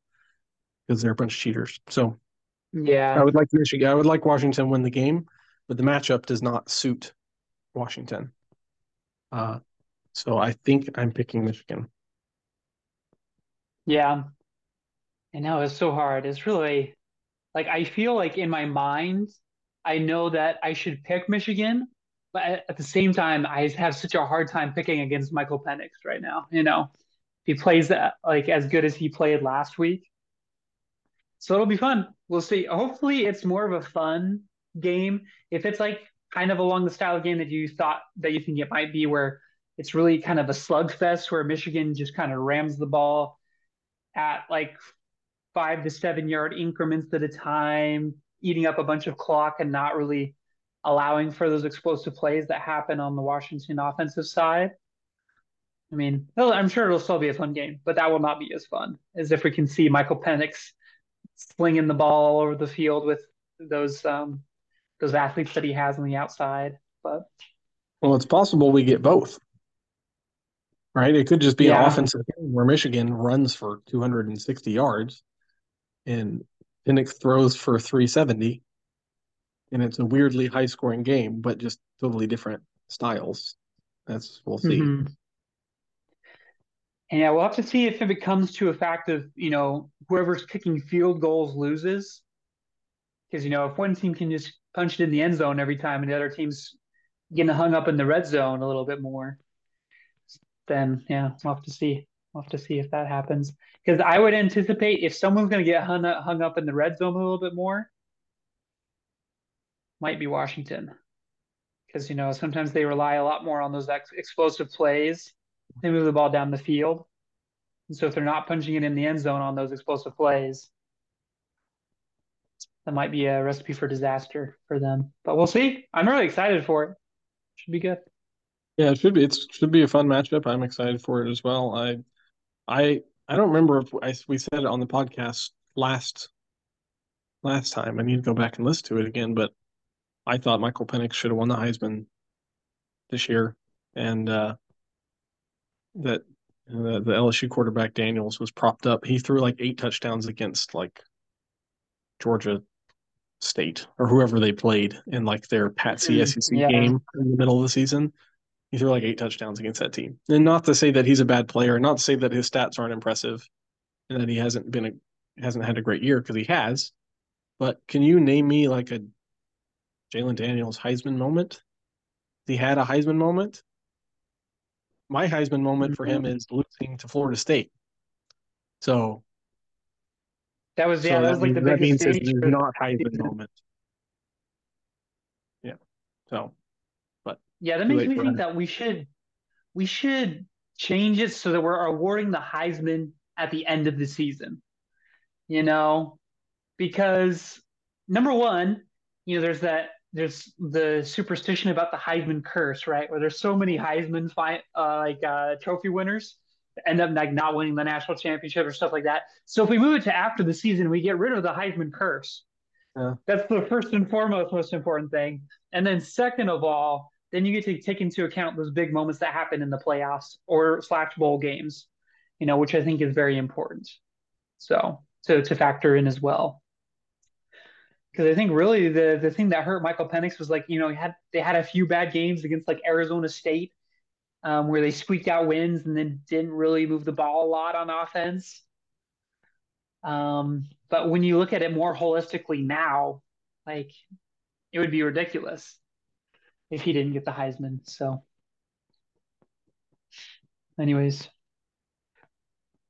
because they're a bunch of cheaters. So yeah, I would like Michigan. I would like Washington win the game, but the matchup does not suit Washington. Uh, so I think I'm picking Michigan. Yeah, I know it's so hard. It's really like I feel like in my mind, I know that I should pick Michigan, but at the same time, I have such a hard time picking against Michael Penix right now. You know, he plays that like as good as he played last week, so it'll be fun. We'll see. Hopefully, it's more of a fun game. If it's like kind of along the style of game that you thought that you think it might be, where it's really kind of a slugfest, where Michigan just kind of rams the ball at like five to seven yard increments at a time, eating up a bunch of clock and not really allowing for those explosive plays that happen on the Washington offensive side. I mean, I'm sure it'll still be a fun game, but that will not be as fun as if we can see Michael Penix slinging the ball all over the field with those um, those athletes that he has on the outside. But well, it's possible we get both. Right? It could just be yeah. an offensive game where Michigan runs for 260 yards and Penix throws for 370. And it's a weirdly high scoring game, but just totally different styles. That's we'll see. Mm-hmm. And yeah, we'll have to see if it comes to a fact of, you know, whoever's kicking field goals loses. Because, you know, if one team can just punch it in the end zone every time and the other team's getting hung up in the red zone a little bit more, then yeah, we'll have to see. We'll have to see if that happens. Because I would anticipate if someone's going to get hung up, hung up in the red zone a little bit more, might be Washington. Because, you know, sometimes they rely a lot more on those ex- explosive plays. They move the ball down the field. And so if they're not punching it in the end zone on those explosive plays, that might be a recipe for disaster for them. But we'll see. I'm really excited for it. Should be good. Yeah, it should be. It should be a fun matchup. I'm excited for it as well. I I I don't remember if I, we said it on the podcast last last time. I need to go back and listen to it again, but I thought Michael Penix should have won the Heisman this year, and uh, that uh, the LSU quarterback Daniels was propped up. He threw like eight touchdowns against like Georgia State or whoever they played in like their Patsy mm, SEC yeah. game in the middle of the season. He threw like eight touchdowns against that team. And not to say that he's a bad player, not to say that his stats aren't impressive and that he hasn't been a hasn't had a great year because he has. But can you name me like a Jalen Daniels Heisman moment? He had a Heisman moment. My Heisman moment for him mm-hmm. is losing to Florida State. So that was yeah, so that, that was like the that biggest means it's not Heisman moment. Yeah. So but yeah, that makes me think that we should we should change it so that we're awarding the Heisman at the end of the season. You know, because number one, you know, there's that there's the superstition about the Heisman curse, right? Where there's so many Heisman fi- uh, like uh, trophy winners end up like not winning the national championship or stuff like that. So if we move it to after the season, we get rid of the Heisman curse. Yeah. That's the first and foremost most important thing. And then second of all, then you get to take into account those big moments that happen in the playoffs or slash bowl games, you know, which I think is very important. So to to factor in as well. Because I think really the the thing that hurt Michael Penix was like, you know, he had they had a few bad games against like Arizona State, um, where they squeaked out wins and then didn't really move the ball a lot on offense. Um, but when you look at it more holistically now, like it would be ridiculous if he didn't get the Heisman. So, anyways,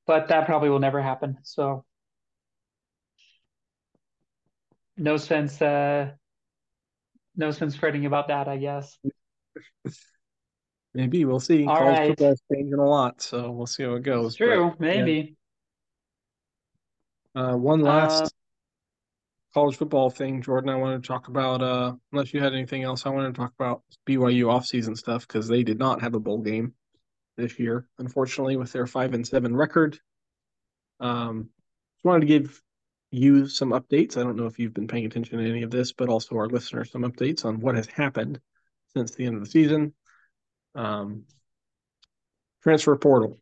but that probably will never happen. So, no sense. Uh, no sense fretting about that. I guess. Maybe we'll see. All College right. football's changing a lot, so we'll see how it goes. It's true, but, maybe. Yeah. Uh, one last uh, college football thing, Jordan, I wanted to talk about, uh, unless you had anything else, I wanted to talk about BYU offseason stuff because they did not have a bowl game this year, unfortunately, with their five and seven record. Um, just wanted to give you some updates. I don't know if you've been paying attention to any of this, but also our listeners some updates on what has happened since the end of the season. Um, transfer portal.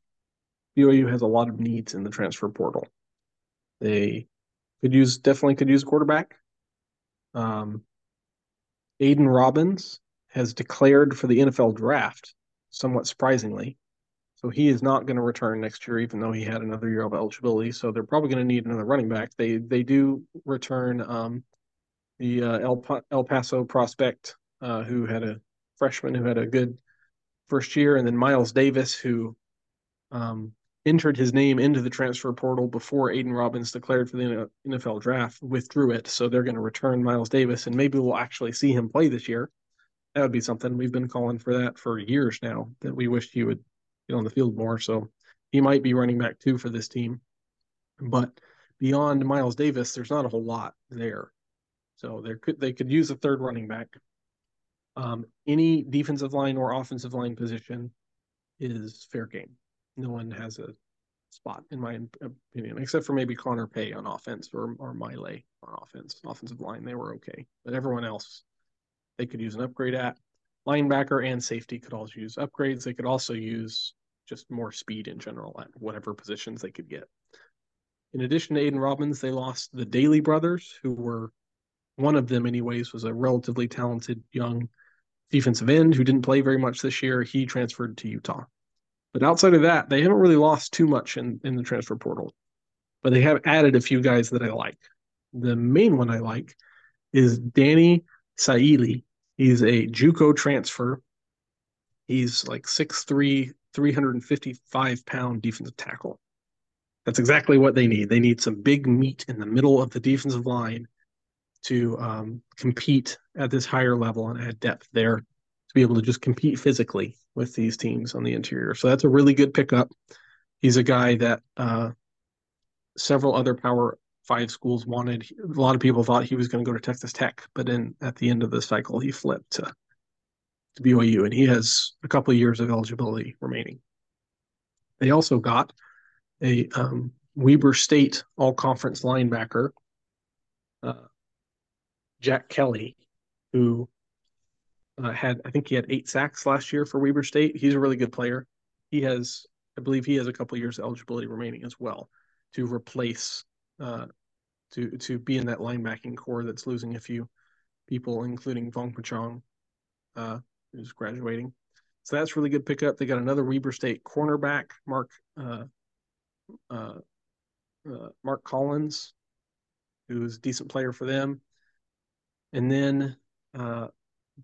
BYU has a lot of needs in the transfer portal. They could use definitely could use quarterback. Um, Aidan Robbins has declared for the NFL draft, somewhat surprisingly. So he is not going to return next year, even though he had another year of eligibility. So they're probably going to need another running back. They they do return um, the uh, El, El Paso prospect uh, who had a freshman who had a good first year, and then Miles Davis who um, entered his name into the transfer portal before Aidan Robbins declared for the NFL draft, withdrew it. So they're going to return Miles Davis, and maybe we'll actually see him play this year. That would be something. We've been calling for that for years now. That we wish he would get on the field more. So he might be running back two for this team. But beyond Miles Davis, there's not a whole lot there. So there could they could use a third running back. Um, any defensive line or offensive line position is fair game. No one has a spot in my opinion, except for maybe Connor Pay on offense or or Miley on offense. Offensive line, they were okay, but everyone else, they could use an upgrade at linebacker and safety could also use upgrades. They could also use just more speed in general at whatever positions they could get. In addition to Aidan Robbins, they lost the Daly brothers, who were one of them, anyways, was a relatively talented young defensive end who didn't play very much this year. He transferred to Utah. But outside of that, they haven't really lost too much in, in the transfer portal. But they have added a few guys that I like. The main one I like is Danny Saili, He's a JUCO transfer. He's like 6'3", 355 pound defensive tackle. That's exactly what they need. They need some big meat in the middle of the defensive line to um, compete at this higher level and add depth there to be able to just compete physically with these teams on the interior. So that's a really good pickup. He's a guy that uh, several other power five schools wanted. A lot of people thought he was going to go to Texas Tech, but then at the end of the cycle, he flipped to, to BYU, and he has a couple of years of eligibility remaining. They also got a um, Weber State All Conference linebacker, uh, Jack Kelly, who uh, had I think he had eight sacks last year for Weber State. He's a really good player. He has, I believe, he has a couple years eligibility remaining as well to replace uh, to to be in that linebacking core that's losing a few people, including Vong Pachong, uh, who's graduating. So that's really good pickup. They got another Weber State cornerback, Mark uh, uh, uh, Mark Collins, who's a decent player for them. And then uh,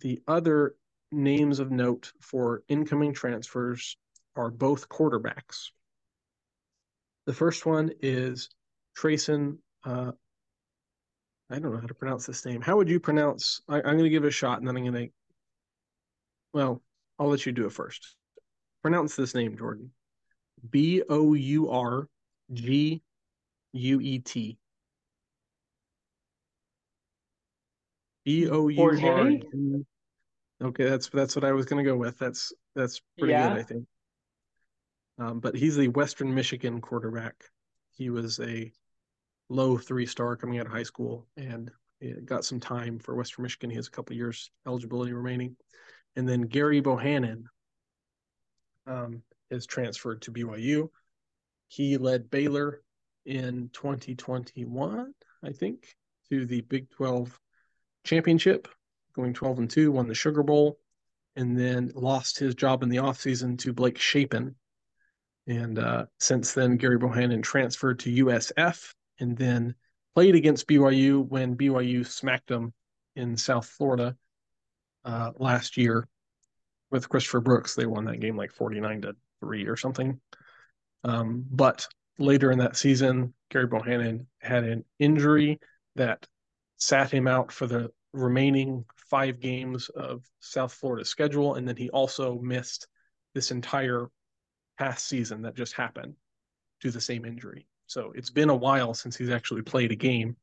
the other names of note for incoming transfers are both quarterbacks. The first one is Treyson, uh, I don't know how to pronounce this name. How would you pronounce? I, am going to give it a shot, and then I'm going to. Well, I'll let you do it first. Pronounce this name, Jordan. B O U R G U E T. B O U R. Okay, that's that's what I was going to go with. That's that's pretty yeah. good, I think. Um, but he's the Western Michigan quarterback. He was a low three star coming out of high school and got some time for Western Michigan. He has a couple years eligibility remaining. And then Gerry Bohanon um, is transferred to BYU. He led Baylor in 2021, I think, to the Big 12 championship, going 12 and 2, won the Sugar Bowl, and then lost his job in the offseason to Blake Shapen. And uh, since then, Gerry Bohanon transferred to USF and then played against BYU when BYU smacked them in South Florida uh, last year with Christopher Brooks. They won that game like 49 to 3 or something. Um, but later in that season, Gerry Bohanon had an injury that sat him out for the remaining five games of South Florida schedule. And then he also missed this entire past season that just happened to the same injury. So it's been a while since he's actually played a game.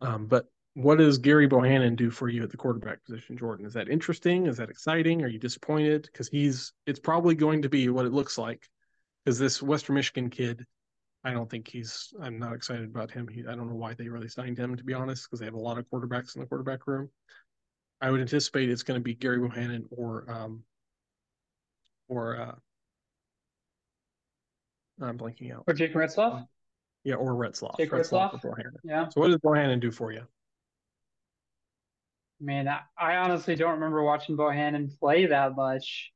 Um, but what does Gerry Bohanon do for you at the quarterback position, Jordan? Is that interesting? Is that exciting? Are you disappointed? Because he's it's probably going to be what it looks like. Because this Western Michigan kid, I don't think he's. I'm not excited about him. He, I don't know why they really signed him to be honest, because they have a lot of quarterbacks in the quarterback room. I would anticipate it's going to be Gerry Bohanon or um, or uh, I'm blanking out. Or Jake Retzloff. Yeah, or Retzloff. Jake Retzloff. Bohanon. Yeah. So what does Bohanon do for you? Man, I, I honestly don't remember watching Bohanon play that much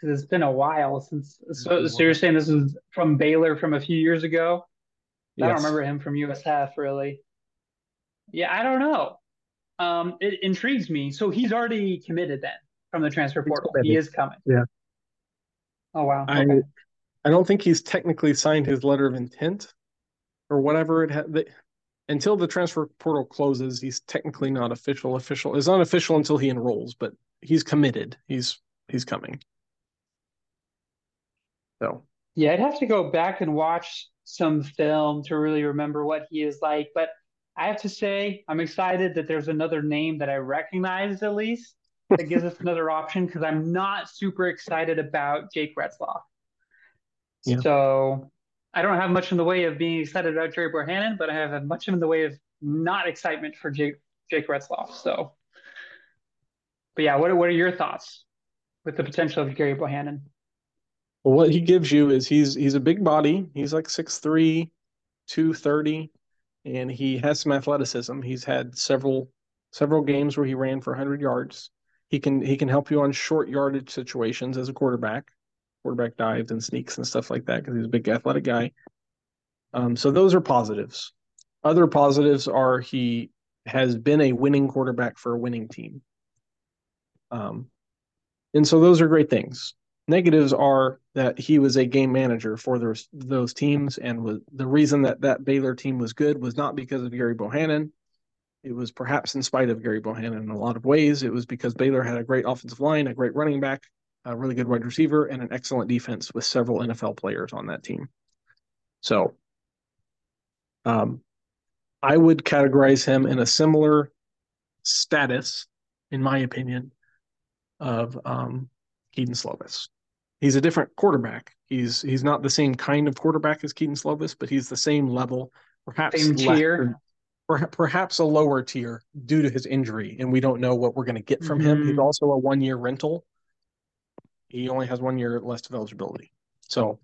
because it's been a while since. So, so you're saying this is from Baylor from a few years ago? I don't remember him from USF really. Yeah, I don't know. Um, it intrigues me. So he's already committed then from the transfer portal. He is coming. Yeah. Oh wow. I Okay. I don't think he's technically signed his letter of intent or whatever it had. Until the transfer portal closes, he's technically not official. Official is unofficial until he enrolls, but he's committed. He's he's coming. So Yeah, I'd have to go back and watch some film to really remember what he is like. But I have to say, I'm excited that there's another name that I recognize at least that gives us another option because I'm not super excited about Jake Retzloff. Yeah. So I don't have much in the way of being excited about Gerry Bohanon, but I have much in the way of not excitement for Jake Jake Retzloff. So, but yeah, what what are your thoughts with the potential of Gerry Bohanon? What he gives you is he's he's a big body. He's like 6'3", 230, and he has some athleticism. He's had several several games where he ran for 100 yards. He can he can help you on short yardage situations as a quarterback, quarterback dives and sneaks and stuff like that because he's a big athletic guy. Um, so those are positives. Other positives are he has been a winning quarterback for a winning team. Um, and so those are great things negatives are that he was a game manager for those those teams, and was the reason that that Baylor team was good was not because of Gerry Bohanon. It was perhaps in spite of Gerry Bohanon in a lot of ways. It was because Baylor had a great offensive line, a great running back, a really good wide receiver, and an excellent defense with several NFL players on that team. So, um, I would categorize him in a similar status, in my opinion, of um, Kedon Slovis he's a different quarterback. He's he's not the same kind of quarterback as Kedon Slovis, but he's the same level, perhaps same tier, or, perhaps a lower tier due to his injury, and we don't know what we're going to get from mm-hmm. him. He's also a one year rental. He only has one year left of eligibility, so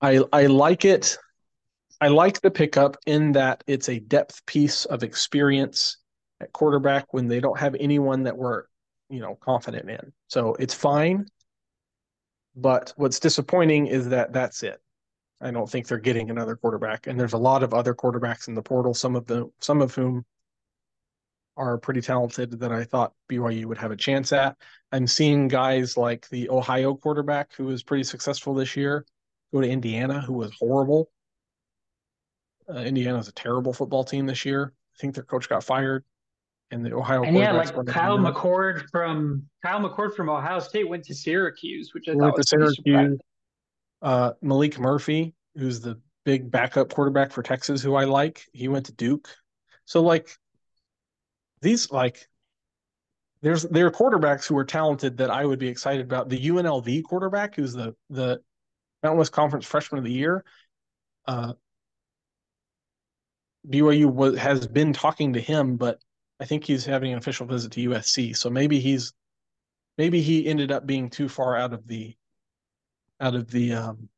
I I like it. I like the pickup in that it's a depth piece of experience at quarterback when they don't have anyone that we're you know confident in. So it's fine. But what's disappointing is that that's it. I don't think they're getting another quarterback, and there's a lot of other quarterbacks in the portal. Some of the some of whom are pretty talented that I thought BYU would have a chance at. I'm seeing guys like the Ohio quarterback who was pretty successful this year go to Indiana, who was horrible. Uh, Indiana's a terrible football team this year. I think their coach got fired and the Ohio. And yeah, like Kyle McCord from Kyle McCord from Ohio State went to Syracuse, which I went thought was Syracuse. Uh, Maalik Murphy, who's the big backup quarterback for Texas, who I like, he went to Duke. So like these like there's there are quarterbacks who are talented that I would be excited about. The UNLV quarterback, who's the the Mountain West Conference Freshman of the Year, uh, BYU was, has been talking to him, but I think he's having an official visit to USC. So maybe he's maybe he ended up being too far out of the out of the um,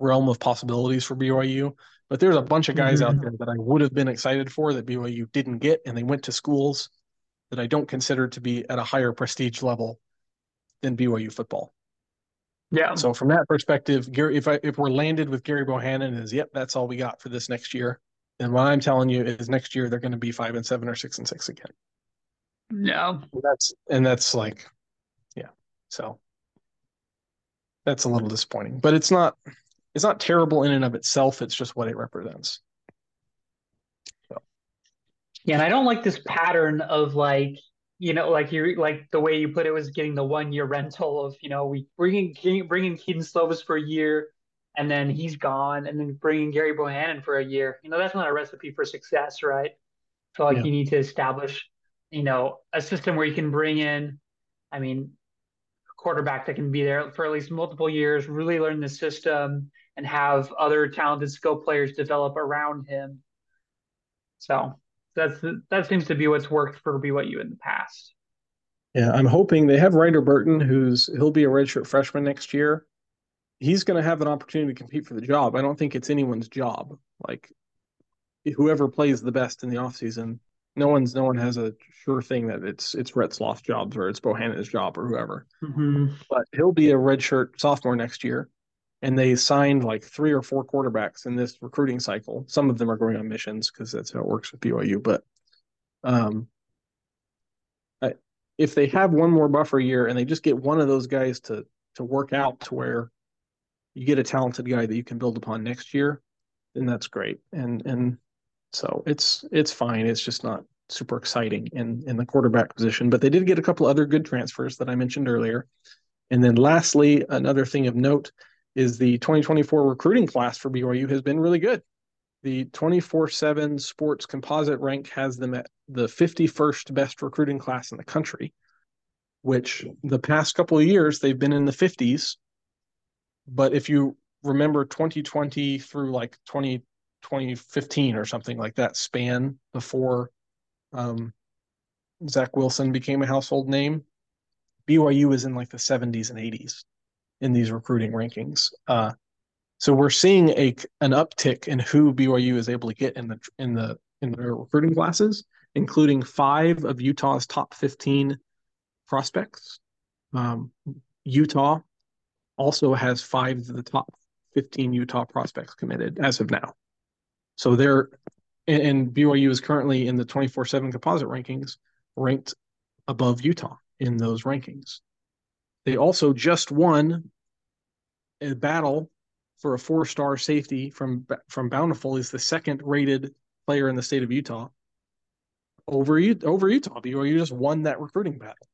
realm of possibilities for BYU. But there's a bunch of guys mm-hmm. out there that I would have been excited for that BYU didn't get, and they went to schools that I don't consider to be at a higher prestige level than BYU football. Yeah. So from that perspective, Gerry, if I if we're landed with Gerry Bohanon, is yep, that's all we got for this next year. And what I'm telling you is next year they're going to be five and seven or six and six again. No. And that's and that's like, yeah. So that's a little disappointing, but it's not it's not terrible in and of itself. It's just what it represents. So. Yeah, and I don't like this pattern of like you know, like you like the way you put it was getting the one year rental of you know we bringing bringing Kedon Slovis for a year, and then he's gone, and then bringing Gerry Bohanon for a year. You know, that's not a recipe for success, right? So like yeah. you need to establish, you know, a system where you can bring in, I mean, a quarterback that can be there for at least multiple years, really learn the system, and have other talented skill players develop around him. So that's that seems to be what's worked for BYU in the past. Yeah, I'm hoping they have Ryder Burton, who's he'll be a redshirt freshman next year. He's going to have an opportunity to compete for the job. I don't think it's anyone's job. Like whoever plays the best in the offseason, no one's no one has a sure thing that it's it's Retzlaff's job or it's Bohanon's job or whoever. Mm-hmm. But he'll be a redshirt sophomore next year, and they signed like three or four quarterbacks in this recruiting cycle. Some of them are going on missions because that's how it works with BYU. But um, I, if they have one more buffer year and they just get one of those guys to to work out to where you get a talented guy that you can build upon next year, then that's great. And and so it's it's fine. It's just not super exciting in in the quarterback position. But they did get a couple other good transfers that I mentioned earlier. And then lastly, another thing of note is the 2024 recruiting class for BYU has been really good. The 24/7 Sports Composite rank has them at the 51st best recruiting class in the country, which the past couple of years they've been in the 50s. But if you remember 2020 through like 20 2015 or something like that span before um, Zach Wilson became a household name. BYU was in like the 70s and 80s in these recruiting rankings. Uh, so we're seeing a an uptick in who BYU is able to get in the in the in their recruiting classes, including five of Utah's top 15 prospects. Um, Utah also has five of the top 15 Utah prospects committed as of now. So they're and BYU is currently in the 24/7 composite rankings, ranked above Utah in those rankings. They also just won a battle for a four-star safety from from Bountiful. He's the second rated player in the state of Utah. Over over Utah, BYU just won that recruiting battle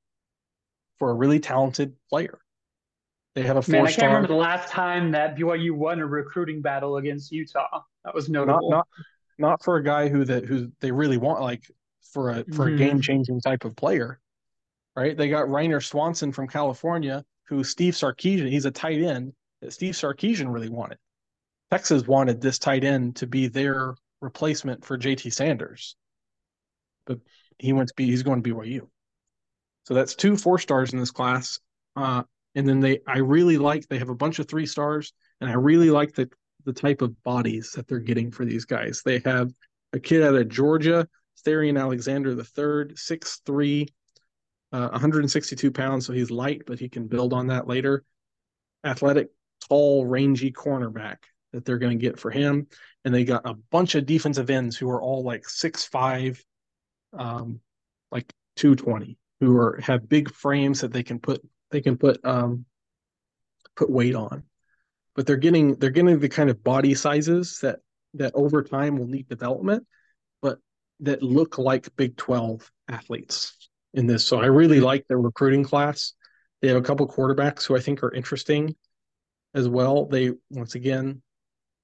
for a really talented player. They have a four-star. Man, I can't remember the last time that BYU won a recruiting battle against Utah. That was notable. Not, not, not for a guy who that who they really want, like for a for mm-hmm. a game changing type of player, right? They got Ryner Swanson from California, who Steve Sarkisian, he's a tight end that Steve Sarkisian really wanted. Texas wanted this tight end to be their replacement for JT Sanders, but he went to be he's going to BYU. So that's two four stars in this class. Uh, and then they, I really like they have a bunch of three stars, and I really like the the type of bodies that they're getting for these guys. They have a kid out of Georgia, Therian Alexander the III, 6'3, uh, 162 pounds. So he's light, but he can build on that later. Athletic, tall, rangy cornerback that they're going to get for him. And they got a bunch of defensive ends who are all like six five um, like 220, who are have big frames that they can put they can put um, put weight on but they're getting they're getting the kind of body sizes that that over time will need development, but that look like Big 12 athletes in this. So I really like their recruiting class. They have a couple quarterbacks who I think are interesting as well. They once again,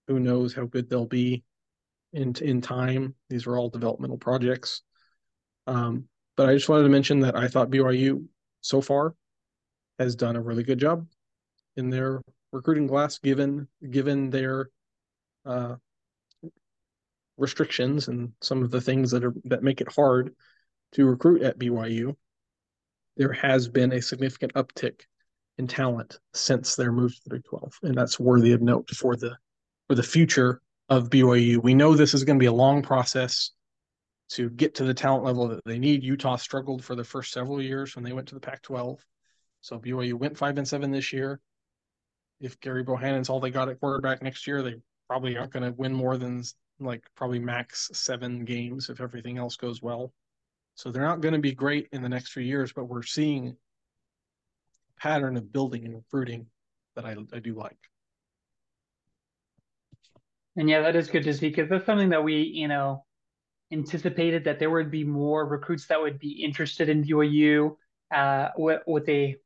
who knows how good they'll be in in time. These are all developmental projects. Um, but I just wanted to mention that I thought BYU so far has done a really good job in their recruiting class given given their uh, restrictions and some of the things that are that make it hard to recruit at BYU. There has been a significant uptick in talent since their move to the Big 12, and that's worthy of note for the for the future of BYU. We know this is going to be a long process to get to the talent level that they need. Utah struggled for the first several years when they went to the Pac-12. So BYU went five and seven this year if Gerry Bohanon's all they got at quarterback next year, they probably aren't going to win more than like probably max seven games if everything else goes well. So they're not going to be great in the next few years, but we're seeing a pattern of building and recruiting that I, I do like. And yeah, that is good to see because that's something that we, you know, anticipated that there would be more recruits that would be interested in BYU uh, with, with a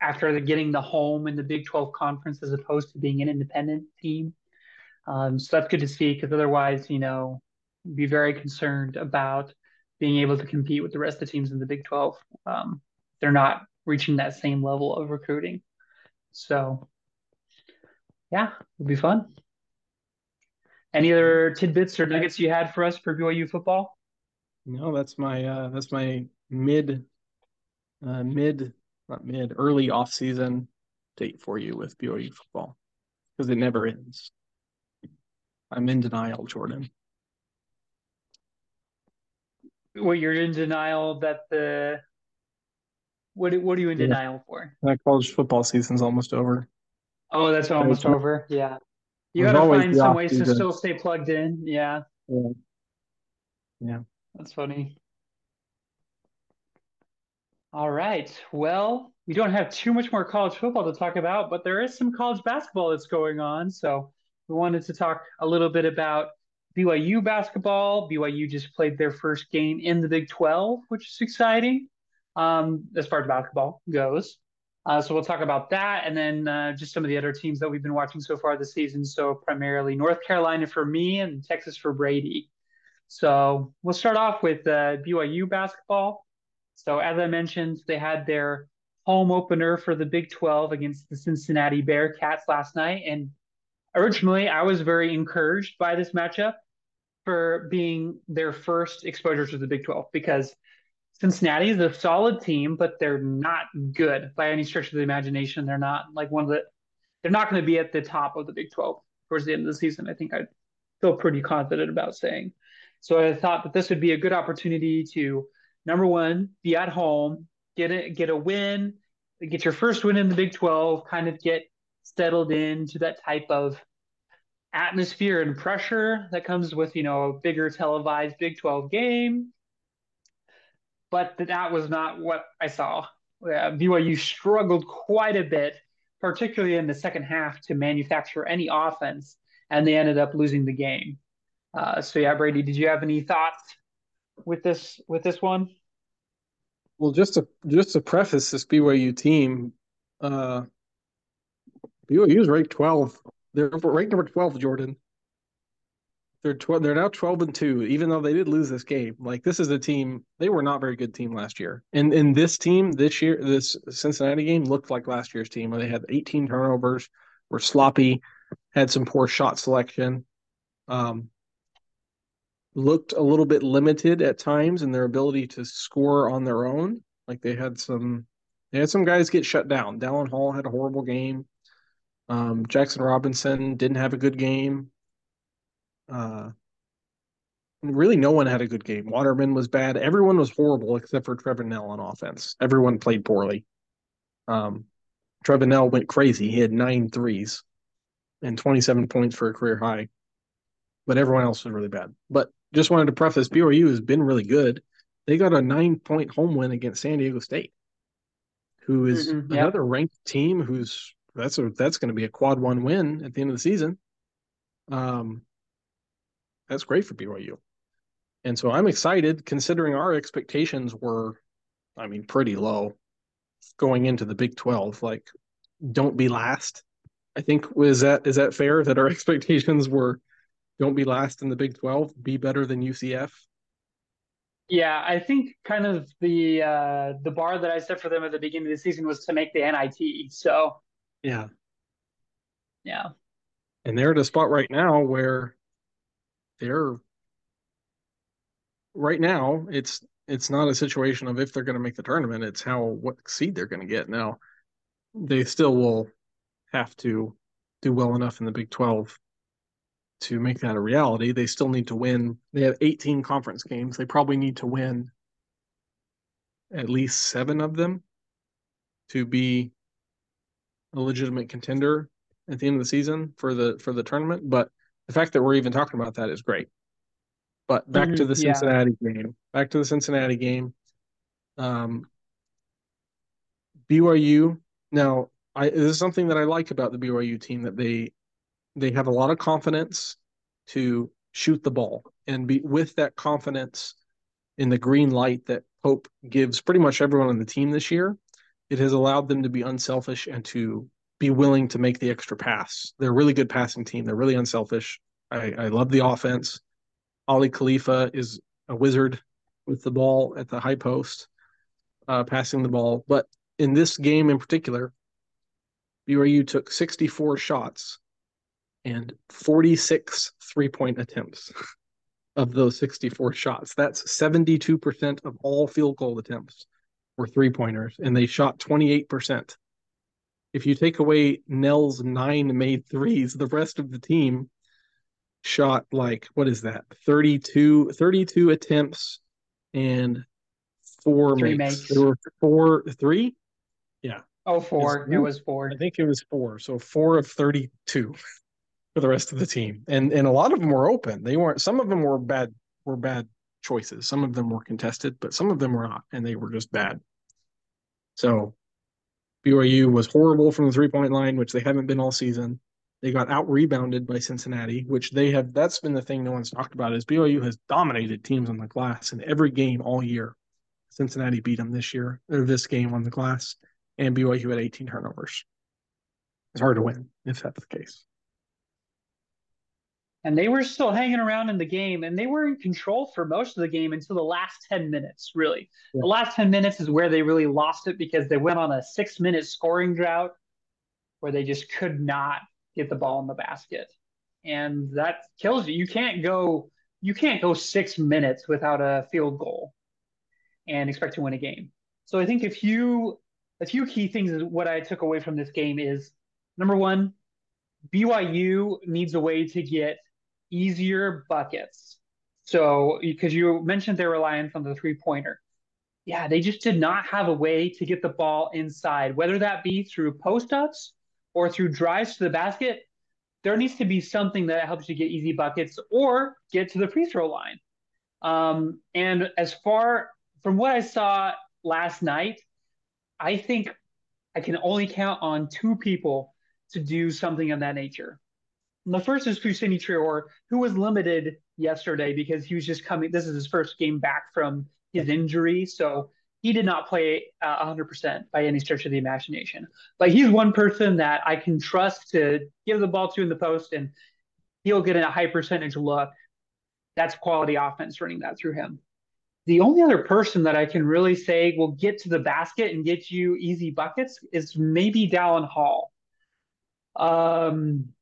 after getting the home in the Big 12 conference as opposed to being an independent team. Um, so that's good to see because otherwise, you know, be very concerned about being able to compete with the rest of the teams in the Big 12. Um, they're not reaching that same level of recruiting. So, yeah, it'll be fun. Any other tidbits or nuggets you had for us for BYU football? No, that's my uh, that's my mid uh, mid mid early off season date for you with BYU football because it never ends. I'm in denial, Jordan. Well, you're in denial that the what what are you in yeah. denial for? That college football season's almost over. Oh, that's almost over. Yeah. You got to find some ways to still stay plugged in. Yeah. Yeah. Yeah. That's funny. All right. Well, we don't have too much more college football to talk about, but there is some college basketball that's going on. So we wanted to talk a little bit about BYU basketball. BYU just played their first game in the Big 12, which is exciting um, as far as basketball goes. Uh, so we'll talk about that and then uh, just some of the other teams that we've been watching so far this season. So primarily North Carolina for me and Texas for Brady. So we'll start off with uh, BYU basketball. So as I mentioned, they had their home opener for the Big 12 against the Cincinnati Bearcats last night. And originally, I was very encouraged by this matchup for being their first exposure to the Big 12 because – Cincinnati is a solid team, but they're not good by any stretch of the imagination. They're not like one of the, they're not going to be at the top of the Big 12 towards the end of the season. I think I feel pretty confident about saying. So I thought that this would be a good opportunity to, number one, be at home, get a, get a win, get your first win in the Big 12, kind of get settled into that type of atmosphere and pressure that comes with, you know, a bigger televised Big 12 game but that was not what I saw. Uh, BYU struggled quite a bit, particularly in the second half, to manufacture any offense, and they ended up losing the game. Uh, so yeah, Brady, did you have any thoughts with this with this one? Well, just to just to preface this BYU team, uh, BYU is ranked 12. They're ranked number 12, Jordan. They're tw- they're now 12 and 2 even though they did lose this game. Like this is a team they were not very good team last year. And in this team this year this Cincinnati game looked like last year's team where they had 18 turnovers, were sloppy, had some poor shot selection. Um looked a little bit limited at times in their ability to score on their own. Like they had some they had some guys get shut down. Dallin Hall had a horrible game. Um, Jackson Robinson didn't have a good game. Uh, really, no one had a good game. Waterman was bad. Everyone was horrible except for Trevin Knell on offense. Everyone played poorly. Um, Trevin Knell went crazy. He had nine threes and 27 points for a career high. But everyone else was really bad. But just wanted to preface BYU has been really good. They got a nine point home win against San Diego State, who is mm-hmm, yep. another ranked team who's that's a, that's going to be a quad one win at the end of the season. Um, that's great for BYU. And so I'm excited considering our expectations were, I mean, pretty low going into the Big 12. Like, don't be last. I think was that is that fair that our expectations were don't be last in the Big 12, be better than UCF? Yeah, I think kind of the uh the bar that I set for them at the beginning of the season was to make the NIT. So yeah. Yeah. And they're at a spot right now where they're right now it's it's not a situation of if they're going to make the tournament it's how what seed they're going to get now they still will have to do well enough in the big 12 to make that a reality they still need to win they have 18 conference games they probably need to win at least seven of them to be a legitimate contender at the end of the season for the for the tournament but the fact that we're even talking about that is great. But back mm-hmm, to the Cincinnati yeah. game. Back to the Cincinnati game. Um, BYU. Now, I this is something that I like about the BYU team that they they have a lot of confidence to shoot the ball and be with that confidence in the green light that Pope gives pretty much everyone on the team this year. it has allowed them to be unselfish and to be willing to make the extra pass. They're a really good passing team. They're really unselfish. I, I love the offense. Aly Khalifa is a wizard with the ball at the high post, uh, passing the ball. But in this game in particular, BYU took 64 shots and 46 three point attempts of those 64 shots. That's 72% of all field goal attempts were three pointers, and they shot 28%. If you take away Knell's nine made threes, the rest of the team shot like, what is that? 32, 32 attempts and four Three makes. makes. There were four, three? Yeah. Oh, four. Is- It was four. I think it was four. So four of 32 for the rest of the team. And and a lot of them were open. They weren't some of them were bad were bad choices. Some of them were contested, but some of them were not, and they were just bad. So BYU was horrible from the three-point line, which they haven't been all season. They got out rebounded by Cincinnati, which they have that's been the thing no one's talked about is BYU has dominated teams on the glass in every game all year. Cincinnati beat them this year or this game on the glass, and BYU had 18 turnovers. It's hard to win if that's the case. And they were still hanging around in the game and they were in control for most of the game until the last 10 minutes really. Yeah. the last 10 minutes is where they really lost it because they went on a six minute scoring drought where they just could not get the ball in the basket. And that kills you. You can't go you can't go six minutes without a field goal and expect to win a game. So i think a few a few key things is what i took away from this game is number one BYU needs a way to get easier buckets. So, because you mentioned they're reliant on the three pointer. Yeah, they just did not have a way to get the ball inside, whether that be through post ups or through drives to the basket. There needs to be something that helps you get easy buckets or get to the free throw line. Um, and as far from what I saw last night, I think I can only count on two people to do something of that nature. The first is Fousseyni Traore, who was limited yesterday because he was just coming. This is his first game back from his injury, so he did not play uh, 100% by any stretch of the imagination. But he's one person that I can trust to give the ball to in the post, and he'll get a high percentage look. That's quality offense running that through him. The only other person that I can really say will get to the basket and get you easy buckets is maybe Dallin Hall. Um,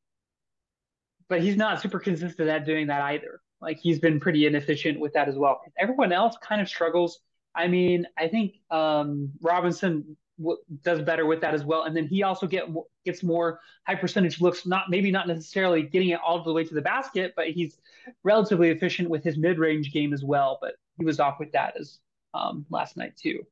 but he's not super consistent at doing that either. Like he's been pretty inefficient with that as well. Everyone else kind of struggles. I mean, I think um, Robinson w- does better with that as well, and then he also get gets more high percentage looks. Not maybe not necessarily getting it all the way to the basket, but he's relatively efficient with his mid range game as well. But he was off with that as um, last night too.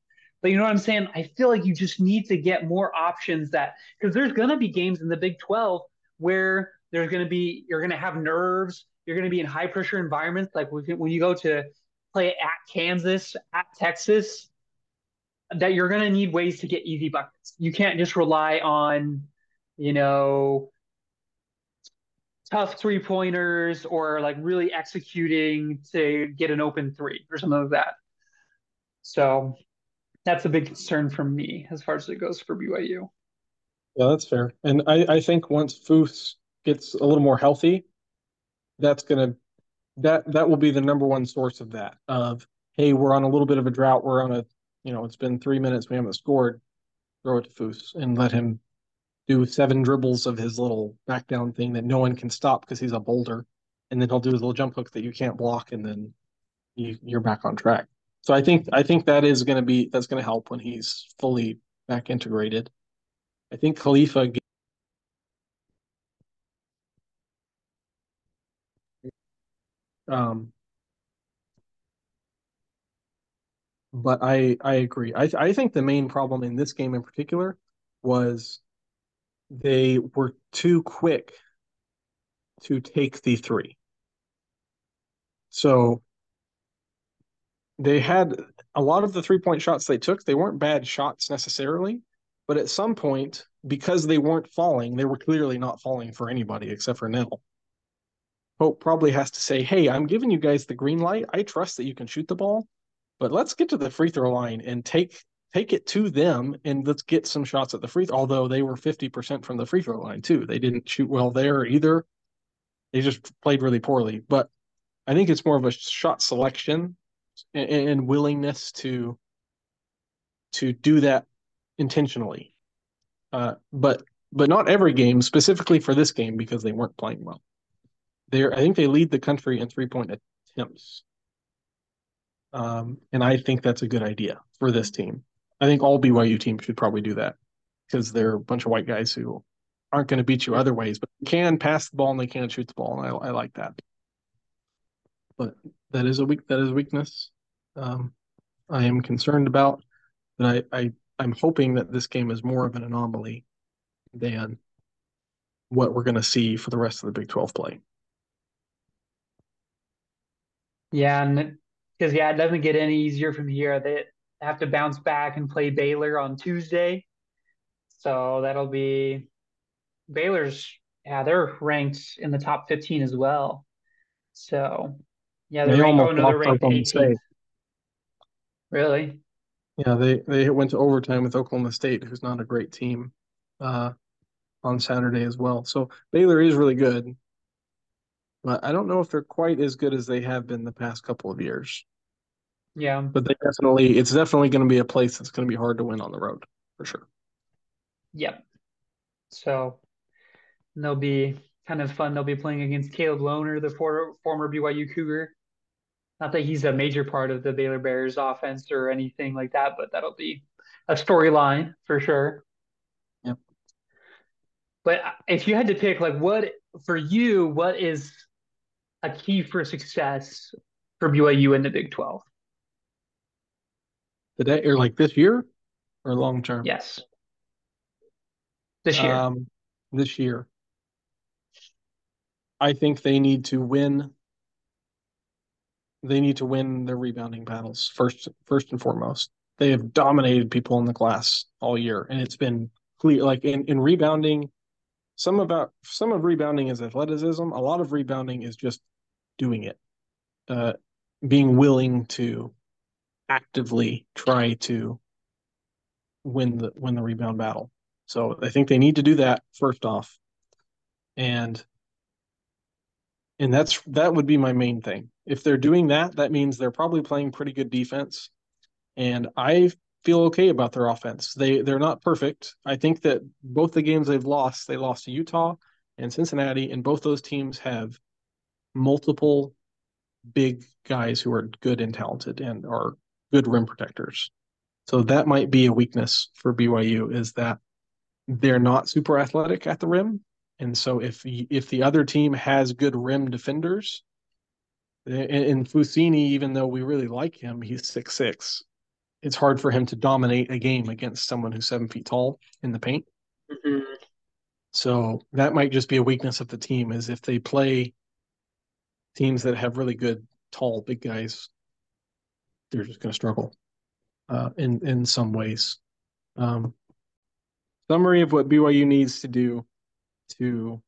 But you know what I'm saying? I feel like you just need to get more options that because there's to be games in the Big 12 where there's going to be you're going to have nerves. You're going to be in high pressure environments like when you go to play at Kansas, at Texas, that you're going to need ways to get easy buckets. You can't just rely on, you know, tough three pointers or like really executing to get an open three or something like that. So that's a big concern for me as far as it goes for BYU. Yeah, that's fair. And I, I think once Foose gets a little more healthy, that's gonna that that will be the number one source of that. Of hey, we're on a little bit of a drought. We're on a you know, it's been three minutes, we haven't scored. Throw it to Foose and let him do seven dribbles of his little back down thing that no one can stop because he's a boulder. And then he'll do his little jump hook that you can't block, and then you, you're back on track. So I think I think that is going to be that's going to help when he's fully back integrated. I think Khalifa. Um, but I I agree. I I think the main problem in this game in particular was they were too quick to take the three. So they had a lot of the three point shots they took, they weren't bad shots necessarily, but at some point, because they weren't falling, they were clearly not falling for anybody except for Knell. Pope probably has to say, Hey, I'm giving you guys the green light. I trust that you can shoot the ball, but let's get to the free throw line and take take it to them and let's get some shots at the free. Throw. Although they were fifty percent from the free throw line too, they didn't shoot well there either. They just played really poorly. But I think it's more of a shot selection and, and willingness to to do that intentionally. Uh, but but not every game, specifically for this game because they weren't playing well. They're I think they lead the country in three point attempts. Um, and I think that's a good idea for this team. I think all BYU teams should probably do that because they're a bunch of white guys who aren't going to beat you other ways, but can pass the ball and they can shoot the ball, and I, I like that. But that is a weak that is weakness. Um, I am concerned about, but I, I I'm hoping that this game is more of an anomaly than what we're going to see for the rest of the Big 12 play. Yeah, and because yeah, it doesn't get any easier from here. They have to bounce back and play Baylor on Tuesday, so that'll be Baylor's. Yeah, they're ranked in the top 15 as well. So yeah, they're they almost oh, no, they're ranked Oklahoma 18th. State. Really? Yeah, they they went to overtime with Oklahoma State, who's not a great team, uh, on Saturday as well. So Baylor is really good, but I don't know if they're quite as good as they have been the past couple of years. Yeah. But they definitely, it's definitely going to be a place that's going to be hard to win on the road for sure. Yep. So they'll be kind of fun. They'll be playing against Caleb Lohner, the for, former BYU Cougar. Not that he's a major part of the Baylor Bears offense or anything like that, but that'll be a storyline for sure. Yep. But uh, if you had to pick, like, what for you, what is a key for success for BYU in the Big 12? Today or like this year or long term? Yes. This year. Um, this year. I think they need to win. They need to win their rebounding battles first, first and foremost. They have dominated people in the class all year, and it's been clear. Like in, in rebounding, some about some of rebounding is athleticism. A lot of rebounding is just doing it, uh, being willing to actively try to win the win the rebound battle. So I think they need to do that first off, and and that's that would be my main thing. If they're doing that, that means they're probably playing pretty good defense, and I feel okay about their offense. They they're not perfect. I think that both the games they've lost, they lost to Utah and Cincinnati, and both those teams have multiple big guys who are good and talented and are good rim protectors. So that might be a weakness for BYU is that they're not super athletic at the rim. And so if if the other team has good rim defenders, and Fousseyni, even though we really like him, he's six six. It's hard for him to dominate a game against someone who's seven feet tall in the paint. Mm-hmm. So that might just be a weakness of the team is if they play teams that have really good tall big guys, they're just going to struggle uh, in in some ways. Um, summary of what BYU needs to do to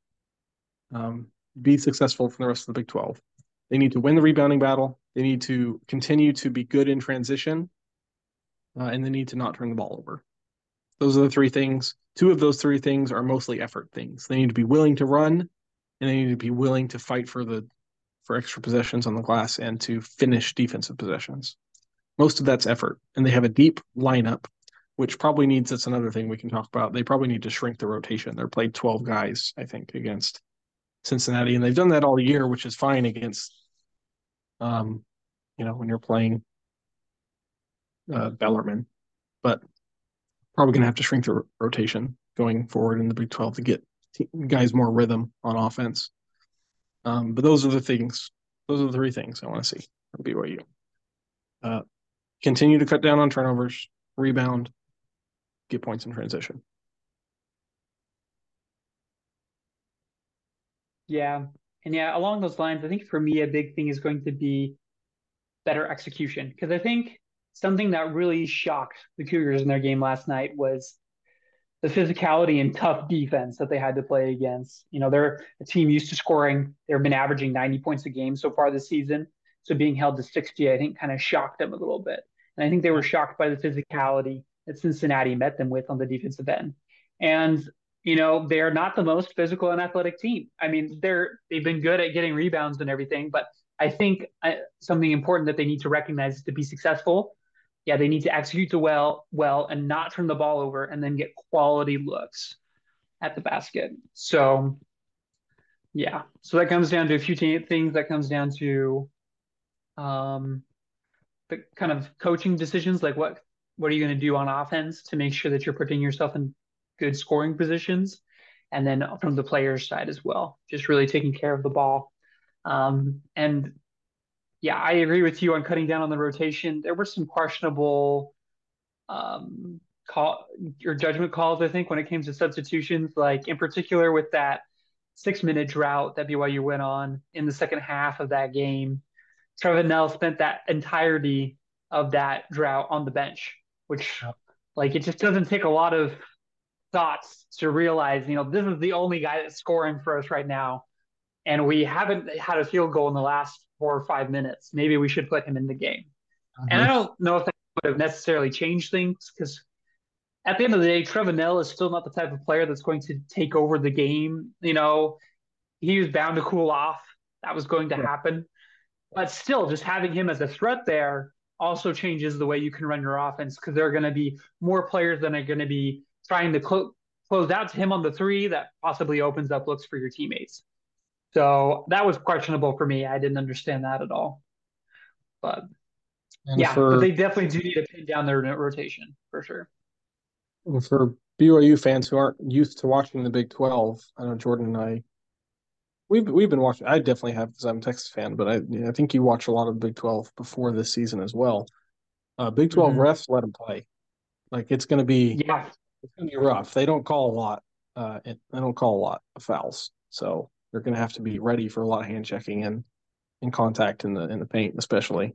um, be successful for the rest of the Big 12. They need to win the rebounding battle. They need to continue to be good in transition, uh, and they need to not turn the ball over. Those are the three things. Two of those three things are mostly effort things. They need to be willing to run, and they need to be willing to fight for the for extra possessions on the glass and to finish defensive possessions. Most of that's effort, and they have a deep lineup which probably needs that's another thing we can talk about. They probably need to shrink the rotation. They're played 12 guys, I think, against Cincinnati, and they've done that all year, which is fine against um, you know, when you're playing uh. But probably gonna have to shrink the rotation going forward in the Big 12 to get guys more rhythm on offense. Um, but those are the things, those are the three things I want to see from BYU. Uh, continue to cut down on turnovers, rebound, get points in transition. Yeah. And yeah, along those lines, I think for me, a big thing is going to be better execution. Because I think something that really shocked the Cougars in their game last night was the physicality and tough defense that they had to play against. You know, they're a team used to scoring, they've been averaging 90 points a game so far this season. So being held to 60, I think, kind of shocked them a little bit. And I think they were shocked by the physicality that Cincinnati met them with on the defensive end. And you know, they're not the most physical and athletic team. I mean, they're they've been good at getting rebounds and everything, but I think uh, something important that they need to recognize to be successful. Yeah, they need to execute the well well and not turn the ball over and then get quality looks at the basket. So yeah, so that comes down to a few t- things. That comes down to um, the kind of coaching decisions, like what what are you going to do on offense to make sure that you're putting yourself in good scoring positions, and then from the players' side as well, just really taking care of the ball. Um, and yeah, I agree with you on cutting down on the rotation. There were some questionable um, call or judgment calls, I think, when it came to substitutions, like in particular with that six minute drought that BYU went on in the second half of that game. Trevin Knell spent that entirety of that drought on the bench, which like it just doesn't take a lot of thoughts to realize, you know, this is the only guy that's scoring for us right now. And we haven't had a field goal in the last four or five minutes. Maybe we should put him in the game. Mm-hmm. And I don't know if that would have necessarily changed things because at the end of the day, Trevin Knell is still not the type of player that's going to take over the game. You know, he was bound to cool off. That was going to yeah. happen. But still, just having him as a threat there also changes the way you can run your offense because there are going to be more players that are going to be trying to clo- close out to him on the three that possibly opens up looks for your teammates. So that was questionable for me. I didn't understand that at all. But and yeah, for, but they definitely do need to pin down their rotation for sure. For BYU fans who aren't used to watching the Big Twelve, I know Jordan and I We've we've been watching. I definitely have because I'm a Texas fan, but I I think you watch a lot of Big Twelve before this season as well. Uh, Big 12 mm-hmm. refs let them play. Like it's going to be yeah, it's going to be rough. They don't call a lot. Uh, they don't call a lot of fouls, so they're going to have to be ready for a lot of hand checking and in contact in the in the paint, especially.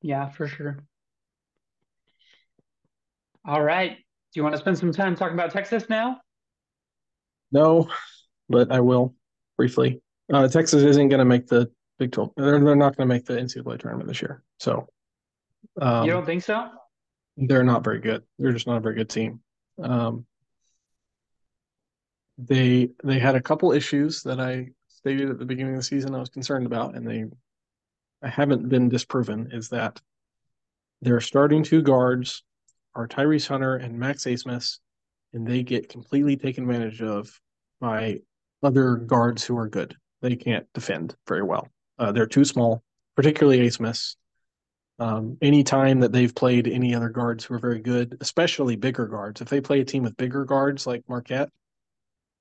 Yeah, for sure. All right. Do you want to spend some time talking about Texas now? No, but I will briefly. Uh, Texas isn't going to make the Big 12. They're, they're not going to make the NCAA tournament this year. So, um, you don't think so? They're not very good. They're just not a very good team. Um, they they had a couple issues that I stated at the beginning of the season I was concerned about, and they I haven't been disproven. Is that their starting two guards are Tyrese Hunter and Max Abmas, and they get completely taken advantage of by other guards who are good. They can't defend very well. Uh, they're too small, particularly Abmas. Um, any time that they've played any other guards who are very good, especially bigger guards, if they play a team with bigger guards like Marquette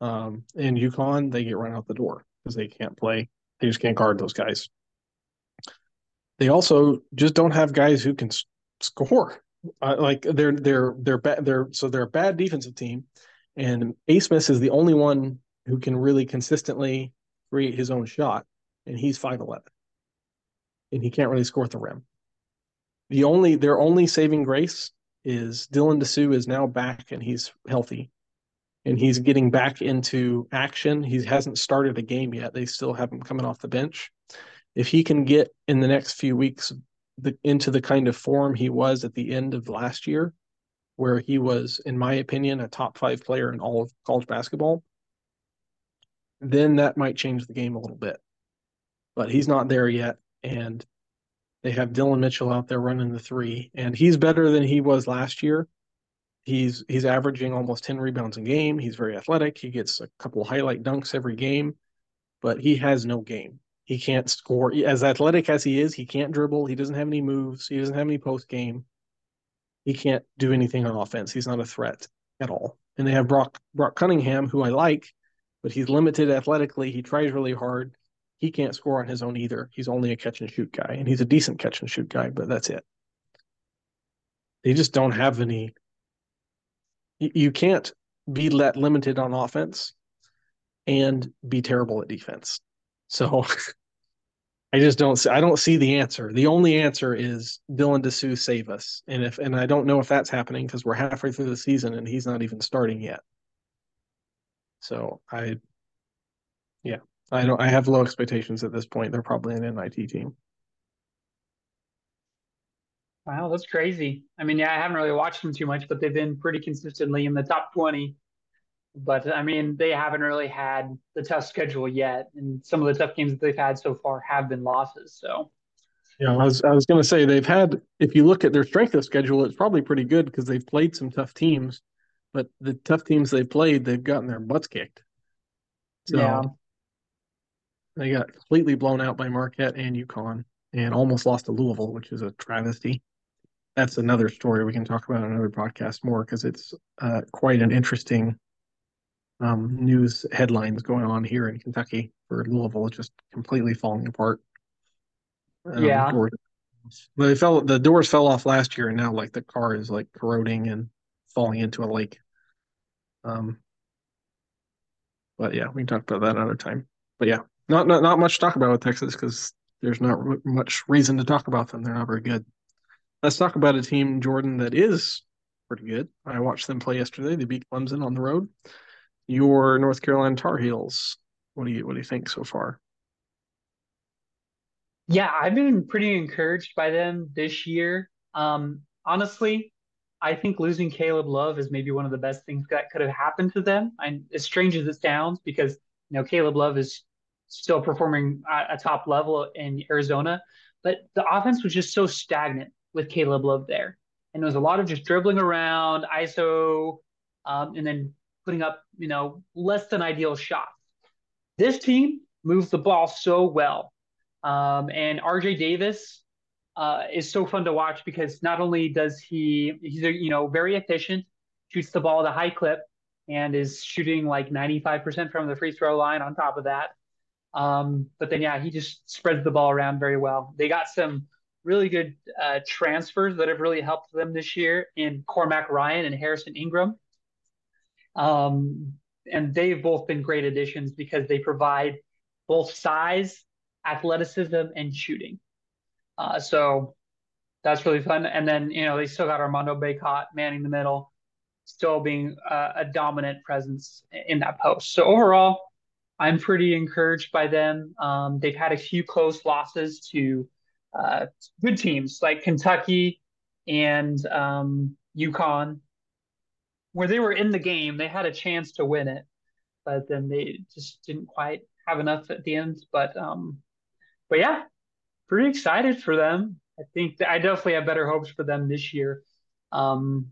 um, and UConn, they get run out the door because they can't play. They just can't guard those guys. They also just don't have guys who can score. Uh, like they're they're they're bad. They're so they're a bad defensive team, and Abmas is the only one who can really consistently create his own shot, and he's five eleven, and he can't really score at the rim. The only their only saving grace is Dylan Disu is now back and he's healthy, and he's getting back into action. He hasn't started a game yet. They still have him coming off the bench. If he can get in the next few weeks the, into the kind of form he was at the end of last year, where he was, in my opinion, a top five player in all of college basketball, then that might change the game a little bit. But he's not there yet. And they have Dillon Mitchell out there running the three, and he's better than he was last year. He's he's averaging almost 10 rebounds a game. He's very athletic. He gets a couple highlight dunks every game, but he has no game. He can't score. As athletic as he is, he can't dribble. He doesn't have any moves. He doesn't have any post game. He can't do anything on offense. He's not a threat at all. And they have Brock Brock Cunningham, who I like, but he's limited athletically. He tries really hard. He can't score on his own either. He's only a catch and shoot guy, and he's a decent catch and shoot guy, but that's it. They just don't have any. You can't be let limited on offense and be terrible at defense. So I just don't see, I don't see the answer. The only answer is Dylan Disu save us. And if and I don't know if that's happening because we're halfway through the season and he's not even starting yet. So I, yeah, I don't. I have low expectations at this point. They're probably an NIT team. Wow, that's crazy. I mean, yeah, I haven't really watched them too much, but they've been pretty consistently in the top 20. But I mean, they haven't really had the tough schedule yet, and some of the tough games that they've had so far have been losses. So, yeah, I was I was going to say they've had. If you look at their strength of schedule, it's probably pretty good because they've played some tough teams, but the tough teams they've played, they've gotten their butts kicked. So yeah. they got completely blown out by Marquette and UConn, and almost lost to Louisville, which is a travesty. That's another story we can talk about on another podcast more because it's uh, quite an interesting um, news headlines going on here in Kentucky for Louisville just completely falling apart. Um, yeah. Doors, they fell. The doors fell off last year, and now like the car is like corroding and falling into a lake. Um. But yeah, we can talk about that another time. But yeah, not not not much to talk about with Texas because there's not much reason to talk about them. They're not very good. Let's talk about a team, Jordan, that is pretty good. I watched them play yesterday. They beat Clemson on the road your North Carolina Tar Heels. What do you what do you think so far? Yeah, I've been pretty encouraged by them this year. Um, honestly, I think losing Caleb Love is maybe one of the best things that could have happened to them. And as strange as it sounds, because you know Caleb Love is still performing at a top level in Arizona, but the offense was just so stagnant with Caleb Love there, and there was a lot of just dribbling around, ISO, um, and then putting up, you know, less than ideal shots. This team moves the ball so well. Um, and RJ Davis uh, is so fun to watch because not only does he, he's, a, you know, very efficient, shoots the ball at a high clip, and is shooting like 95% from the free throw line on top of that. Um, but then, yeah, he just spreads the ball around very well. They got some really good uh, transfers that have really helped them this year in Cormac Ryan and Harrison Ingram. Um, and they've both been great additions because they provide both size, athleticism, and shooting. Uh, so that's really fun. And then, you know, they still got Armando Bacot manning the middle, still being uh, a dominant presence in that post. So overall, I'm pretty encouraged by them. Um, they've had a few close losses to uh, good teams like Kentucky and um, UConn where they were in the game, they had a chance to win it, but then they just didn't quite have enough at the end. But um, but yeah, pretty excited for them. I think I definitely have better hopes for them this year. Um,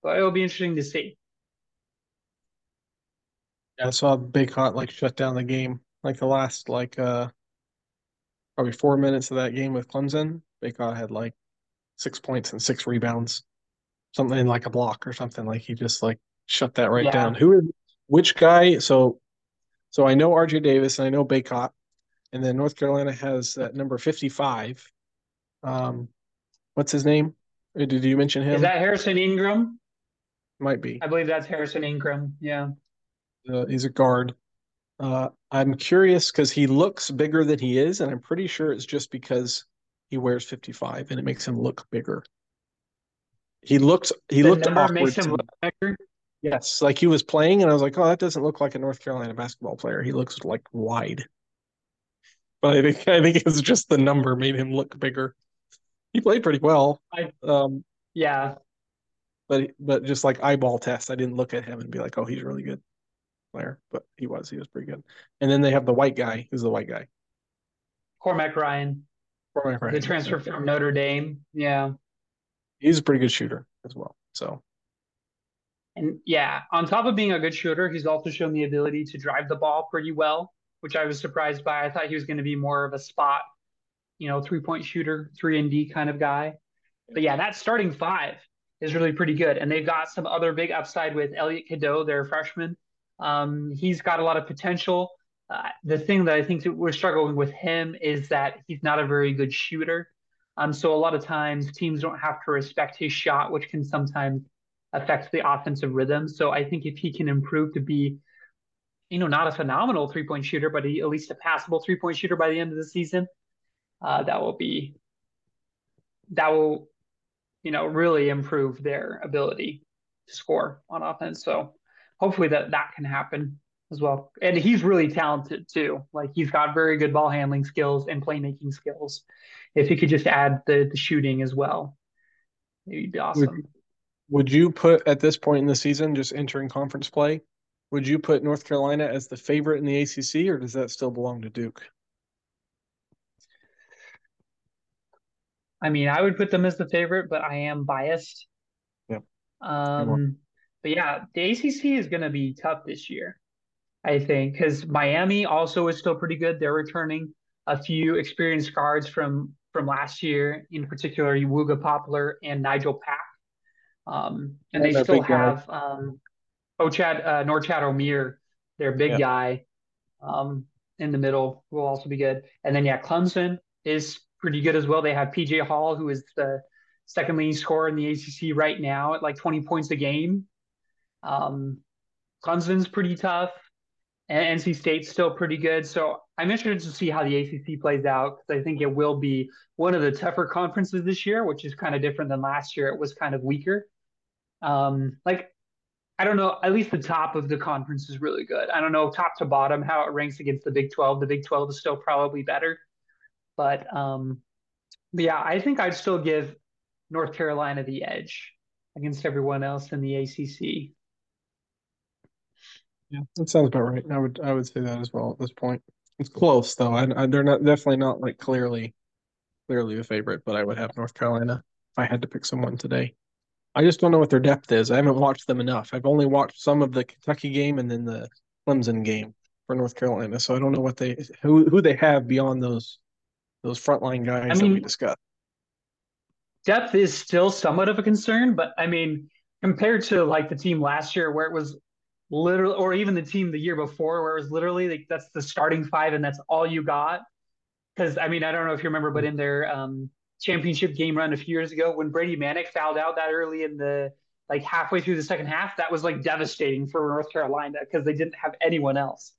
but it'll be interesting to see. Yeah, I saw Bacot like shut down the game like the last like uh probably four minutes of that game with Clemson. Bacot had like six points and six rebounds something like a block or something. Like he just like shut that right yeah. down. Who is which guy? So so I know RJ Davis and I know Bacot, and then North Carolina has that number fifty five. Um, what's his name? Uh, did you mention him? Is that Harrison Ingram? Might be. I believe that's Harrison Ingram. Yeah. Uh, he's a guard. Uh, I'm curious because he looks bigger than he is, and I'm pretty sure it's just because he wears 55 and it makes him look bigger. He looked he the looked awkward. Makes him look better. Yes, like he was playing, and I was like, "Oh, that doesn't look like a North Carolina basketball player. He looks like wide." But I think I think it's just the number made him look bigger. He played pretty well. I, um, yeah, but but just like eyeball test, I didn't look at him and be like, "Oh, he's really good player." But he was. He was pretty good. And then they have the white guy. Who's the white guy? Cormac Ryan. Cormac Ryan. The transfer from Notre Dame. Yeah he's a pretty good shooter as well. So, and yeah, on top of being a good shooter, he's also shown the ability to drive the ball pretty well, which I was surprised by. I thought he was going to be more of a spot, you know, three point shooter, three and D kind of guy. But yeah, that starting five is really pretty good, and they've got some other big upside with Elliot Cadeau, their freshman. Um, he's got a lot of potential. Uh, the thing that I think that we're struggling with him is that he's not a very good shooter. Um, so a lot of times teams don't have to respect his shot, which can sometimes affect the offensive rhythm. So I think if he can improve to be, you know, not a phenomenal three point shooter, but at least a passable three point shooter by the end of the season, uh, that will be that will, you know, really improve their ability to score on offense. So hopefully that that can happen as well. And he's really talented too. Like he's got very good ball handling skills and playmaking skills. If he could just add the the shooting as well, It'd be awesome. Would, would you put at this point in the season, just entering conference play, would you put North Carolina as the favorite in the ACC, or does that still belong to Duke? I mean, I would put them as the favorite, but I am biased. Yep. Um, but yeah, the ACC is going to be tough this year, I think, because Miami also is still pretty good. They're returning a few experienced guards from from last year, in particular, Wooga Poplar and Nigel Pack. Um, and they still have um, Ochad, uh, Norchad Omier, their big yeah. guy, um, in the middle will also be good. And then yeah, Clemson is pretty good as well. They have PJ Hall, who is the second leading scorer in the ACC right now at like 20 points a game. Um, Clemson's pretty tough, and NC State's still pretty good. So I'm interested to see how the ACC plays out because I think it will be one of the tougher conferences this year, which is kind of different than last year. It was kind of weaker. Um, like I don't know, at least the top of the conference is really good. I don't know top to bottom how it ranks against the Big 12. The Big 12 is still probably better. But um, but yeah, I think I'd still give North Carolina the edge against everyone else in the ACC. Yeah, that sounds about right. I would I would say that as well at this point. It's close though. I, I, they're not definitely not like clearly clearly the favorite, but I would have North Carolina if I had to pick someone today. I just don't know what their depth is. I haven't watched them enough. I've only watched some of the Kentucky game and then the Clemson game for North Carolina, so I don't know what they who who they have beyond those those frontline guys I mean, that we discussed. Depth is still somewhat of a concern, but I mean, compared to like the team last year where it was literally, or even the team the year before where it was literally like that's the starting five and that's all you got. Because I mean, I don't know if you remember, but in their um, championship game run a few years ago when Brady Manek fouled out that early in the like halfway through the second half, that was like devastating for North Carolina because they didn't have anyone else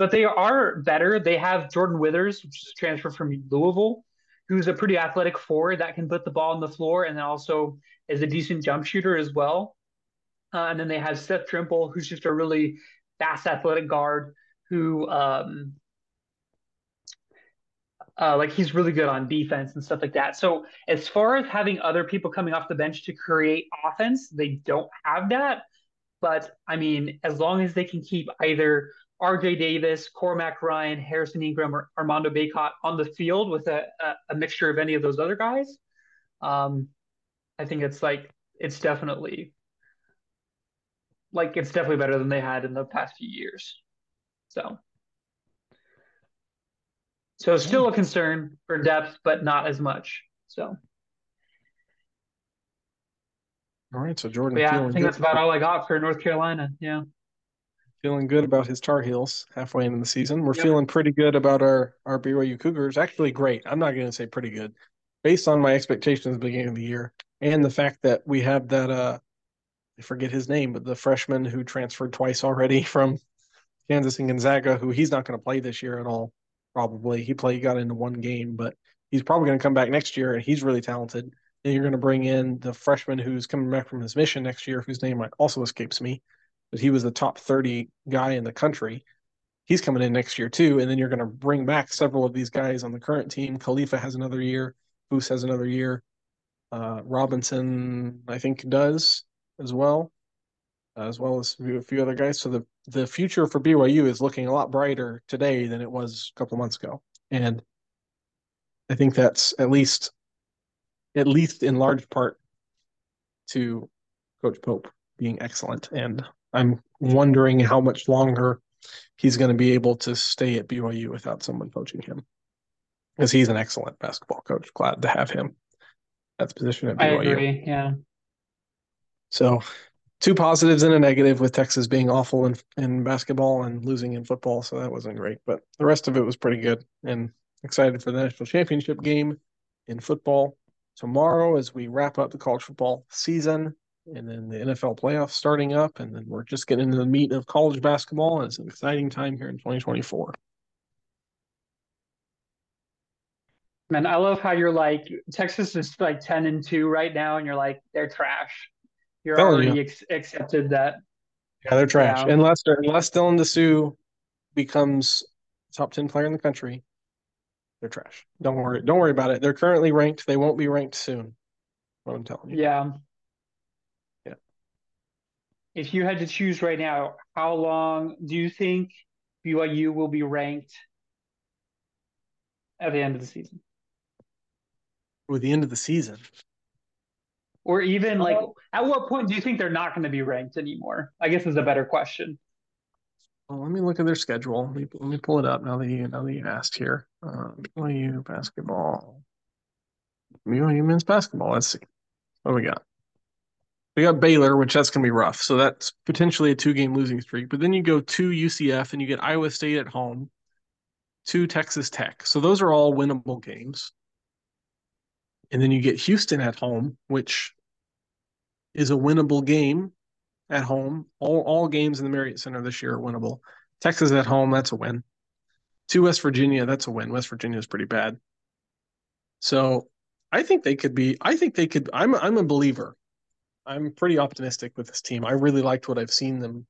but they are better. They have Jordan Withers, which is transfer from Louisville, who's a pretty athletic forward that can put the ball on the floor and also is a decent jump shooter as well. Uh, and then they have Seth Trimble, who's just a really fast athletic guard who um, uh, like he's really good on defense and stuff like that. So as far as having other people coming off the bench to create offense, they don't have that. But I mean, as long as they can keep either RJ Davis, Cormac Ryan, Harrison Ingram, or Armando Bacot on the field with a, a, a mixture of any of those other guys. Um, I think it's like it's definitely like it's definitely better than they had in the past few years. So so still a concern for depth, but not as much. So all right, so Jordan. But yeah, I think that's about all I got for North Carolina. Yeah feeling good about his Tar Heels halfway into the season. We're yep. feeling pretty good about our our BYU Cougars. Actually, great. I'm not going to say pretty good, based on my expectations at the beginning of the year and the fact that we have that uh, I forget his name, but the freshman who transferred twice already from Kansas and Gonzaga, who he's not going to play this year at all. Probably he played, got into one game, but he's probably going to come back next year, and he's really talented. And you're going to bring in the freshman who's coming back from his mission next year, whose name also escapes me but he was the top 30 guy in the country. He's coming in next year too. And then you're going to bring back several of these guys on the current team. Khalifa has another year. Foose has another year. Uh, Robinson, I think, does as well, as well as a few other guys. So the, the future for BYU is looking a lot brighter today than it was a couple months ago. And I think that's at least, at least in large part to Coach Pope being excellent and I'm wondering how much longer he's going to be able to stay at BYU without someone coaching him. Because he's an excellent basketball coach. Glad to have him at the position at BYU. I agree. Yeah. So, two positives and a negative with Texas being awful in, in basketball and losing in football. So, that wasn't great. But the rest of it was pretty good. And excited for the national championship game in football tomorrow as we wrap up the college football season and then the NFL playoffs starting up, and then we're just getting into the meat of college basketball, and it's an exciting time here in 2024. Man, I love how you're like Texas is like 10 and 2 right now, and you're like, they're trash. You're already you. Ex- accepted that. Yeah, they're trash. Yeah. Unless unless Dylan Disu becomes top 10 player in the country, they're trash. Don't worry. Don't worry about it. They're currently ranked. They won't be ranked soon. What I'm telling you. Yeah. Yeah. If you had to choose right now, how long do you think BYU will be ranked at the end of the season? With the end of the season. Or even like, at what point do you think they're not going to be ranked anymore? I guess is a better question. Well, let me look at their schedule. Let me, let me pull it up now that you now that you asked here. Uh, BYU basketball. BYU men's basketball. Let's see. What we got? We got Baylor, which that's gonna be rough. So that's potentially a two game losing streak. But then you go to UCF and you get Iowa State at home, to Texas Tech. So those are all winnable games. And then you get Houston at home, which is a winnable game at home. All all games in the Marriott Center this year are winnable. Texas at home, that's a win. To West Virginia, that's a win. West Virginia is pretty bad. So I think they could be. I think they could. I'm I'm a believer. I'm pretty optimistic with this team. I really liked what I've seen them,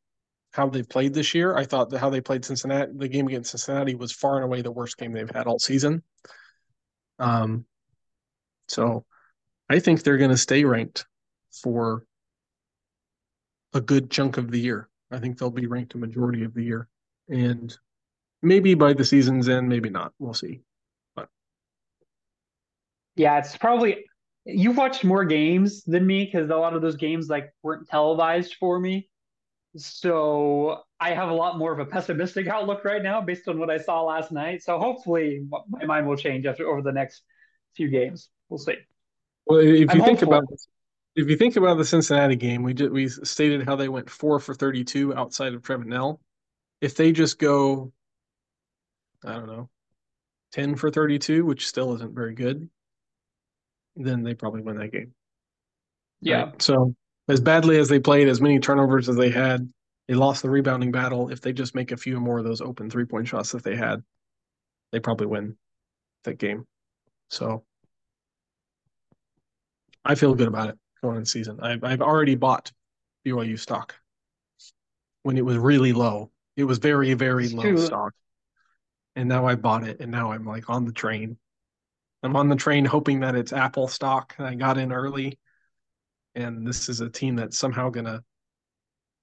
how they played this year. I thought that how they played Cincinnati, the game against Cincinnati was far and away the worst game they've had all season. Um, so I think they're going to stay ranked for a good chunk of the year. I think they'll be ranked a majority of the year, and maybe by the season's end, maybe not. We'll see. But yeah, it's probably you've watched more games than me because a lot of those games like weren't televised for me. So I have a lot more of a pessimistic outlook right now based on what I saw last night. So hopefully my mind will change after over the next few games. We'll see. Well, if you I'm think hopeful. about if you think about the Cincinnati game, we did we stated how they went four for thirty two outside of Trevin Knell. If they just go, I don't know, ten for thirty two, which still isn't very good, then they probably win that game. Yeah. Right? So as badly as they played, as many turnovers as they had, they lost the rebounding battle. If they just make a few more of those open three point shots that they had, they probably win that game. So I feel good about it going in season. I've I've already bought BYU stock when it was really low. It was very very it's low true. stock, and now I bought it, and now I'm like on the train. I'm on the train hoping that it's Apple stock. I got in early, and this is a team that's somehow gonna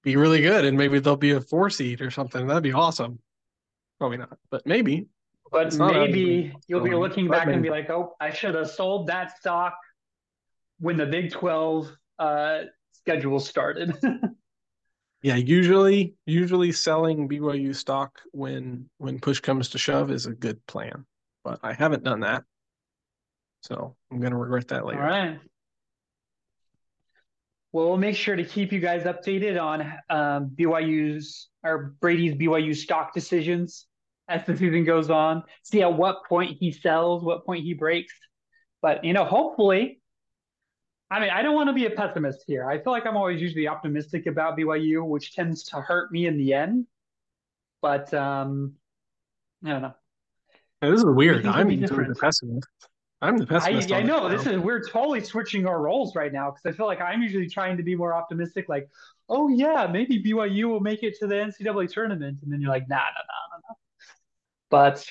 be really good, and maybe they'll be a four seed or something. That'd be awesome. Probably not, but maybe. But maybe you'll be looking back and be like, "Oh, I should have sold that stock when the Big 12 uh, schedule started. yeah, usually usually selling BYU stock when when push comes to shove is a good plan, but I haven't done that. So, I'm going to regret that later. All right. Well, we'll make sure to keep you guys updated on um, BYU's or Brady's BYU stock decisions as the season goes on. See at what point he sells, what point he breaks. But you know, hopefully, I mean, I don't want to be a pessimist here. I feel like I'm always usually optimistic about BYU, which tends to hurt me in the end. But um, I don't know. Yeah, this is weird. I'm the pessimist. I'm the pessimist. I, I know this is we're totally switching our roles right now because I feel like I'm usually trying to be more optimistic. Like, oh yeah, maybe BYU will make it to the NCAA tournament, and then you're like, nah, nah, nah, nah, nah. But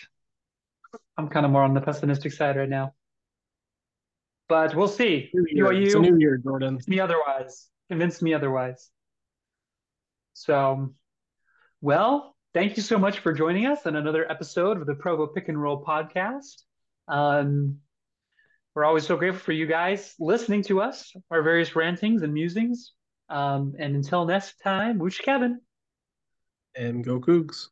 I'm kind of more on the pessimistic side right now. But we'll see. BYU, it's a new year, Jordan. Me otherwise. Convince me otherwise. So, well, thank you so much for joining us on another episode of the Provo Pick and Roll podcast. Um, we're always so grateful for you guys listening to us, our various rantings and musings. Um, and until next time, Woosh Kevin. And go Cougs.